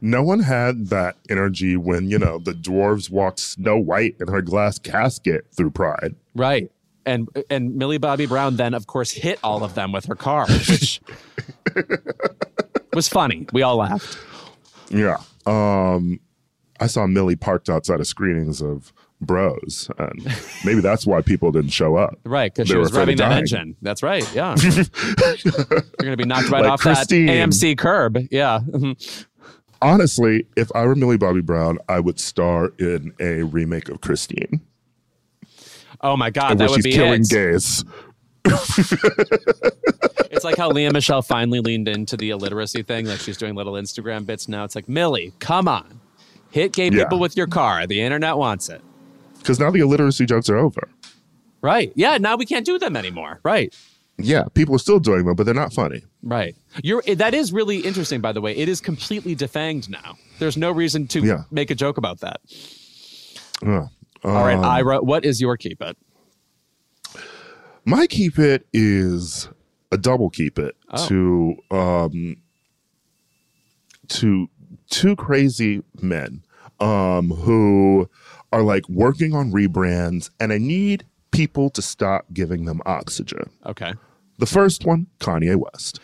No one had that energy when, you know, the dwarves walked Snow White in her glass casket through Pride. Right. And and Millie Bobby Brown then of course hit all of them with her car, which was funny. We all laughed. Yeah. Um, I saw Millie parked outside of screenings of Bros, and maybe that's why people didn't show up. Right, because she was revving that engine. That's right. Yeah. You're gonna be knocked right Like off Christine. that AMC curb. Yeah. Honestly, if I were Millie Bobby Brown, I would star in a remake of Christine, Oh my God, that would she's be killing it. gays. It's like how Lea Michele finally leaned into the illiteracy thing. Like she's doing little Instagram bits now. It's like, Millie, come on. Hit gay Yeah. people with your car. The internet wants it. Because now the illiteracy jokes are over. Right. Yeah. Now we can't do them anymore. Right. Yeah, people are still doing them, but they're not funny. Right. You're that is really interesting, by the way. It is completely defanged now. There's no reason to Yeah. make a joke about that. Uh, All right, um, Ira, what is your keep it? My keep it is a double keep it Oh. to um to two crazy men um who are like working on rebrands and I need people to stop giving them oxygen. Okay. The first one, Kanye West.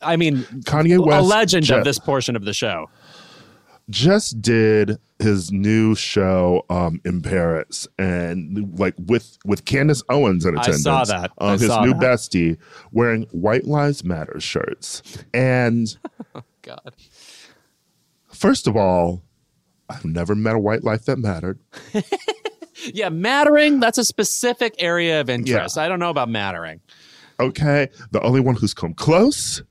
I mean, Kanye West a legend of this portion of the show. Just did his new show um in Paris and like with with Candace Owens in attendance. I saw that. I Um, his saw new that. bestie wearing White Lives Matter shirts. And God. first of all, I've never met a white life that mattered. Yeah, mattering, that's a specific area of interest. I don't know about mattering. Okay. The only one who's come close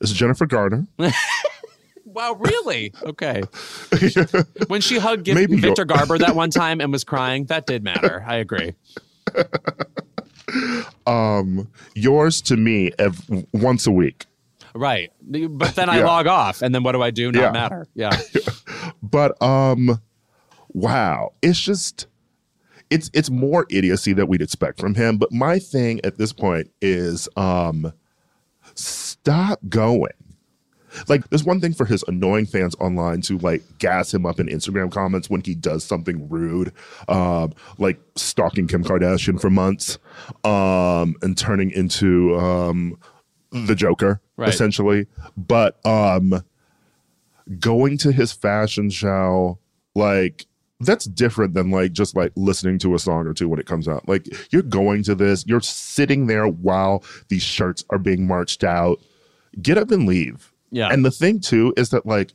is Jennifer Garner. Wow, really? Okay. when she hugged Maybe Victor Garber that one time and was crying, that did matter. I agree. um, yours to me ev- once a week. Right. But then I Yeah. log off, and then what do I do? Not Yeah. matter. Yeah. But um, wow, it's just it's it's more idiocy that we'd expect from him. But my thing at this point is um, stop going. Like, there's one thing for his annoying fans online to like gas him up in Instagram comments when he does something rude, um, like stalking Kim Kardashian for months, um, and turning into um, the Joker Right. essentially. But um, going to his fashion show, like that's different than like just like listening to a song or two when it comes out. Like you're going to this, you're sitting there while these shirts are being marched out. Get up and leave. Yeah. And the thing too is that like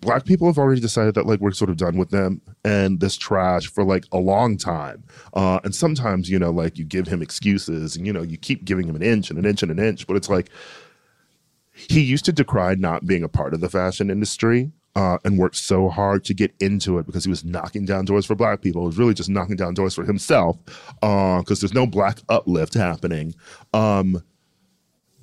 black people have already decided that like we're sort of done with them and this trash for like a long time. Uh, and sometimes, you know, like you give him excuses and you know, you keep giving him an inch and an inch and an inch, but it's like he used to decry not being a part of the fashion industry uh, and worked so hard to get into it because he was knocking down doors for black people. He was really just knocking down doors for himself because there's no black uplift happening. Um,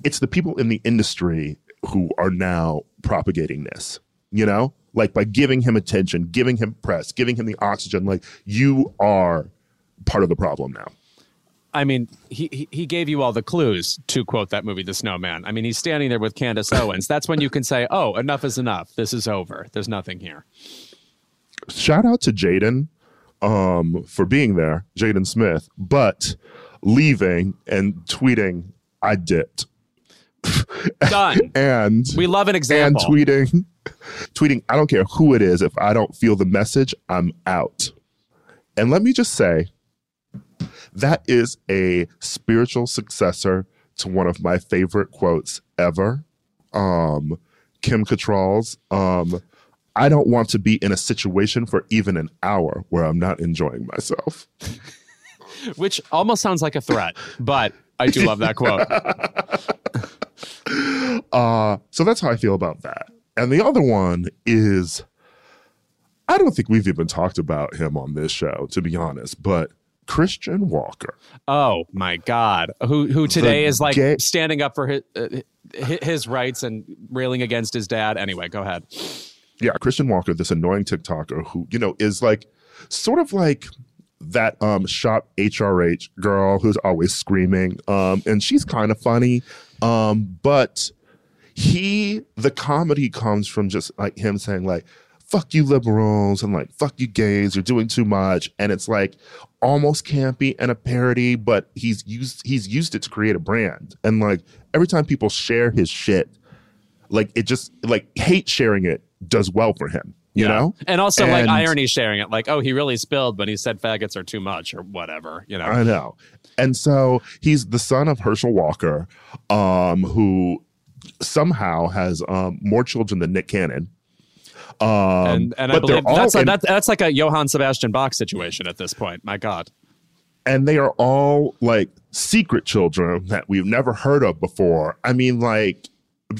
it's the people in the industry who are now propagating this, you know, like by giving him attention, giving him press, giving him the oxygen. Like you are part of the problem now. I mean, he, he gave you all the clues to quote that movie, The Snowman. I mean, he's standing there with Candace Owens. That's when you can say, "Oh, enough is enough. This is over. There's nothing here." shout out to Jaden um, for being there, Jaden Smith, but leaving and tweeting, I dipped. Done. And We love an example. and tweeting, tweeting, I don't care who it is. If I don't feel the message, I'm out. And let me just say, that is a spiritual successor to one of my favorite quotes ever. Um, Kim Cattrall's, um, I don't want to be in a situation for even an hour where I'm not enjoying myself. Which almost sounds like a threat, but I do love that quote. Uh, so that's how I feel about that. And the other one is I don't think we've even talked about him on this show, to be honest, but Christian Walker. Oh my God! Who who today The is like gay- standing up for his uh, his rights and railing against his dad? Anyway, go ahead. Yeah, Christian Walker, this annoying TikToker who, you know, is like sort of like that um shop HRH girl who's always screaming. Um, and she's kind of funny. Um, but he the comedy comes from just like him saying like fuck you liberals and like fuck you gays you're doing too much and it's like almost campy and a parody but he's used he's used it to create a brand and like every time people share his shit like it just like hate sharing it does well for him you know and also like irony sharing it, like, oh, he really spilled, but he said faggots are too much or whatever. You know, I know. And so he's the son of Herschel Walker, um, who somehow has um, more children than Nick Cannon. Um, and and I but they're all that's, in- that's that's like a Johann Sebastian Bach situation at this point. My God. and they are all like secret children that we've never heard of before. I mean, like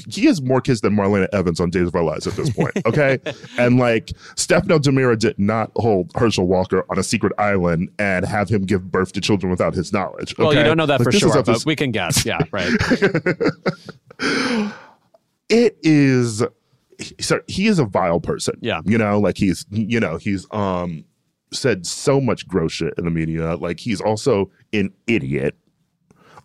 he has more kids than Marlena Evans on Days of Our Lives at this point. Okay, and like Stefano DiMera did not hold Herschel Walker on a secret island and have him give birth to children without his knowledge. Well, you don't know that Like, for sure, but this- we can guess. Yeah, right. it is so he is a vile person Yeah. you know like he's you know he's um said so much gross shit in the media like he's also an idiot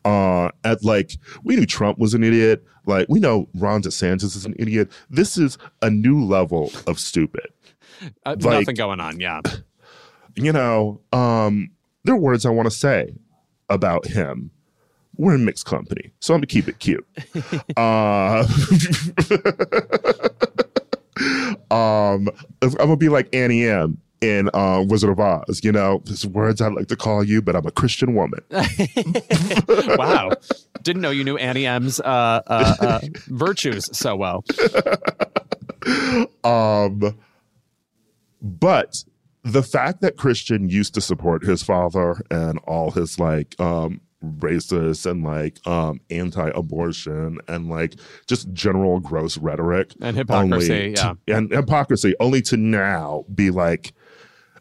uh at like we knew trump was an idiot. Like we know ron desantis is an idiot. This is a new level of stupid. Uh, Like- nothing going on. Yeah. you know um there are words i want to say about him. We're in mixed company so i'm gonna keep it cute. Uh um i'm gonna be like auntie em in uh, Wizard of Oz, you know, there's words I'd like to call you, but I'm a Christian woman. wow. Didn't know you knew Auntie Em's uh, uh, uh, virtues so well. Um, but the fact that Christian used to support his father and all his like um racist and like um anti-abortion and like just general gross rhetoric And hypocrisy, to- yeah. and hypocrisy only to now be like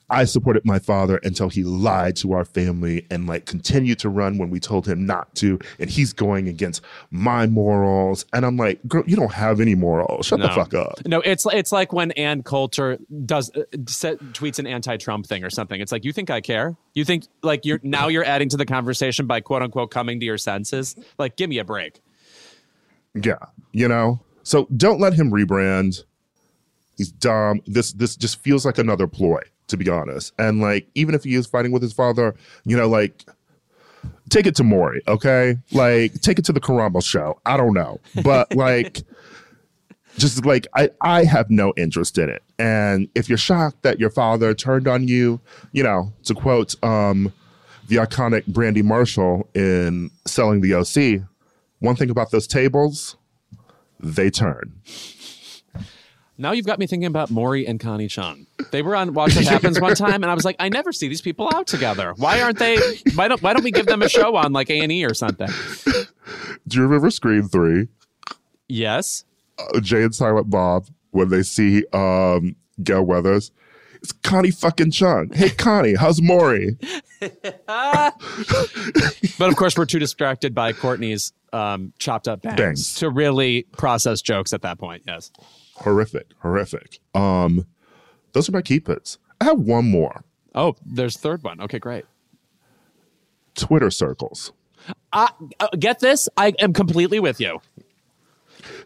I supported my father until he lied to our family and like continued to run when we told him not to. And he's going against my morals. And I'm like, girl, you don't have any morals. Shut the fuck up. No, it's it's like when Ann Coulter does uh, set, tweets an anti-Trump thing or something. It's like you think I care? You think like you're now you're adding to the conversation by quote unquote coming to your senses? Like, give me a break. Yeah. You know? So don't let him rebrand. He's dumb. This this just feels like another ploy, to be honest. And like, even if he is fighting with his father, you know, like take it to Maury, okay? Like, take it to the Karamo show. I don't know. But like just like I, I have no interest in it. And if you're shocked that your father turned on you, you know, to quote um the iconic Brandi Marshall in Selling the OC, one thing about those tables, they turn. Now you've got me thinking about Maury and Connie Chung. They were on Watch What Happens one time, and I was like, I never see these people out together. Why aren't they? Why don't Why don't we give them a show on like A and E or something? Do you remember Scream Three? Yes. Uh, Jay and Silent Bob when they see um Gale Weathers. It's Connie fucking Chung. Hey Connie, how's Maury? But of course, we're too distracted by Courteney's um, chopped up bangs, Bangs. to really process jokes at that point. Yes. Horrific, horrific. Um, those are my keep its. I have one more. Oh, there's third one. Okay, great. Twitter circles. Uh, uh, get this? I am completely with you.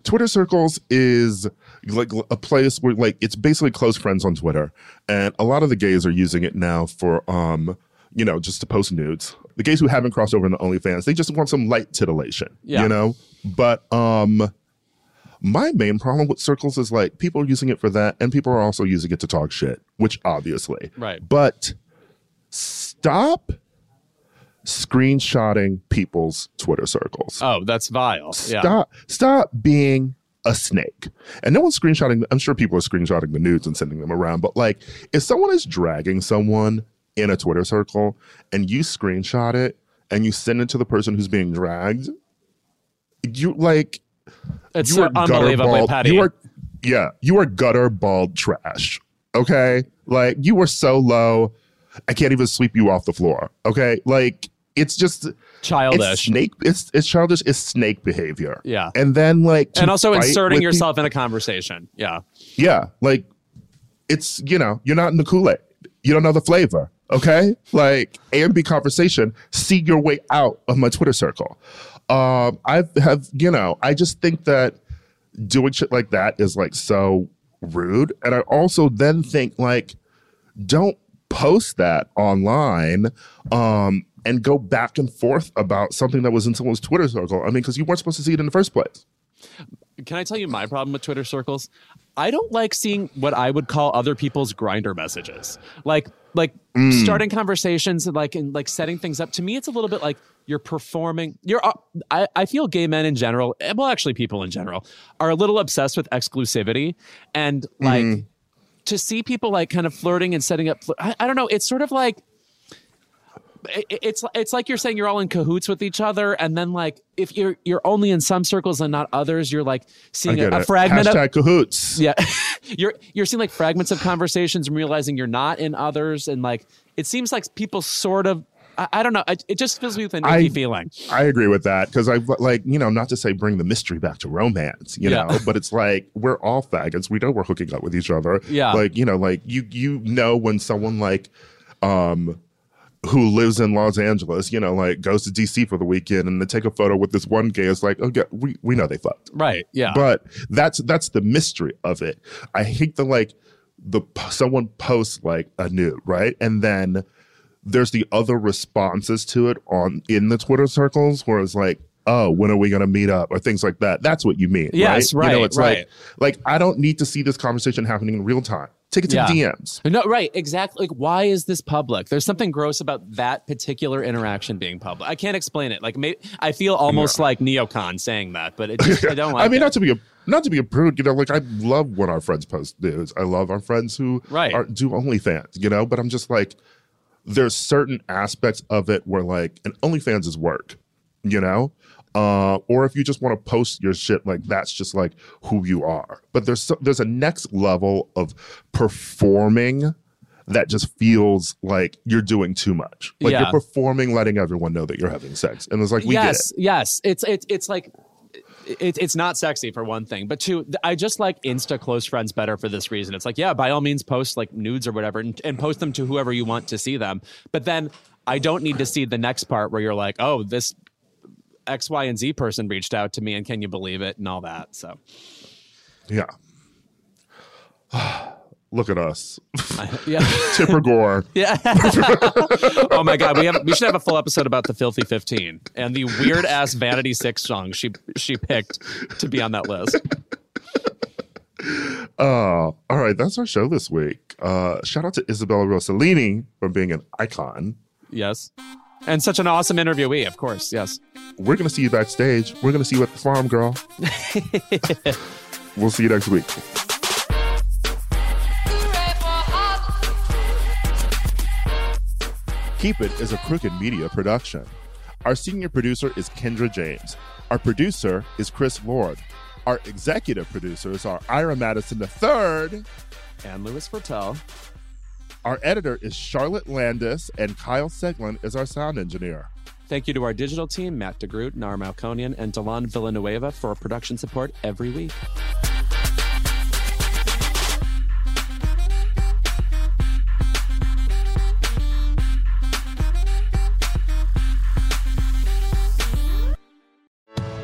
Twitter circles is like a place where like it's basically close friends on Twitter, and a lot of the gays are using it now for um you know just to post nudes. The gays who haven't crossed over into OnlyFans, they just want some light titillation, Yeah. you know. But um, my main problem with circles is like people are using it for that, and people are also using it to talk shit, which obviously, Right. But stop screenshotting people's Twitter circles. Oh, that's vile. Yeah. Stop stop being a snake. And no one's screenshotting I'm sure people are screenshotting the nudes and sending them around, but like if someone is dragging someone in a Twitter circle and you screenshot it and you send it to the person who's being dragged, you like It's you are unbelievably bald. petty. You are yeah, you are gutter bald trash. Okay? Like you were so low, I can't even sweep you off the floor. Okay? Like it's just it's childish. snake. It's it's childish. It's snake behavior. Yeah. and then like and also inserting yourself in a conversation. Yeah. yeah, like it's you know you're not in the Kool Aid. You don't know the flavor. Okay, like A and B conversation. See your way out of my Twitter circle. Um, I have you know I just think that doing shit like that is like so rude, and I also then think like don't post that online um and go back and forth about something that was in someone's Twitter circle. I mean, because you weren't supposed to see it in the first place. Can I tell you my problem with Twitter circles? I don't like seeing what I would call other people's Grindr messages. Like like starting conversations and like and like setting things up. To me, it's a little bit like you're performing. You're uh, I, I feel gay men in general, eh, well actually people in general, are a little obsessed with exclusivity and like to see people like kind of flirting and setting up I, I don't know, it's sort of like it- it's it's like you're saying you're all in cahoots with each other, and then like if you're you're only in some circles and not others, you're like seeing a, a fragment of cahoots. yeah, you're you're seeing like fragments of conversations and realizing you're not in others, and like it seems like people sort of I, I don't know, it, it just fills me with an I- icky feeling. I agree with that because I like you know not to say bring the mystery back to romance, you Yeah. know, but it's like we're all faggots. We know we're hooking up with each other. Yeah. like you know, like you you know when someone like um who lives in Los Angeles, you know, like goes to DC for the weekend and they take a photo with this one gay. It's like, okay, we we know they fucked. Right? Yeah. but that's that's the mystery of it. I hate the like the someone posts like a nude, right? And then there's the other responses to it on in the Twitter circles where it's like, oh, when are we gonna meet up or things like that. That's what you mean. Yes, right. You know, it's right. like like I don't need to see this conversation happening in real time. Take it to Yeah. DMs. No, right, exactly. Like, why is this public? There's something gross about that particular interaction being public. I can't explain it. Like, may, I feel almost like neocon saying that, but it just, I don't like. I mean, it. not to be a not to be a prude, you know, like I love when our friends post news. I love our friends who Right. are, do OnlyFans, you know, but I'm just like, there's certain aspects of it where like, and OnlyFans is work, you know, uh, or if you just want to post your shit, like that's just like who you are. But there's so, there's a next level of performing that just feels like you're doing too much. Like Yeah. you're performing, letting everyone know that you're having sex. And it's like, we yes, get it. yes. It's it's it's like it, it's not sexy for one thing, but two, I just like Insta close friends better for this reason. It's like, yeah, by all means, post like nudes or whatever, and, and post them to whoever you want to see them. But then I don't need to see the next part where you're like, oh, this X, Y, and Z person reached out to me, and can you believe it, and all that. So Yeah. Look at us. yeah, Tipper Gore. yeah. oh my god, we have we should have a full episode about the Filthy Fifteen and the weird ass Vanity Six song she she picked to be on that list. Uh, all right, that's our show this week. Uh, shout out to Isabella Rossellini for being an icon. Yes. And such an awesome interviewee, of course. Yes. We're going to see you backstage. We're going to see you at the farm, girl. we'll see you next week. Keep It is a Crooked Media production. Our senior producer is Kendra James. Our producer is Chris Lord. Our executive producers are Ira Madison III. And Louis Virtel. Our editor is Charlotte Landis, and Kyle Seglin is our sound engineer. Thank you to our digital team, Matt DeGroot, Nar Melkonian, and Delon Villanueva for production support every week.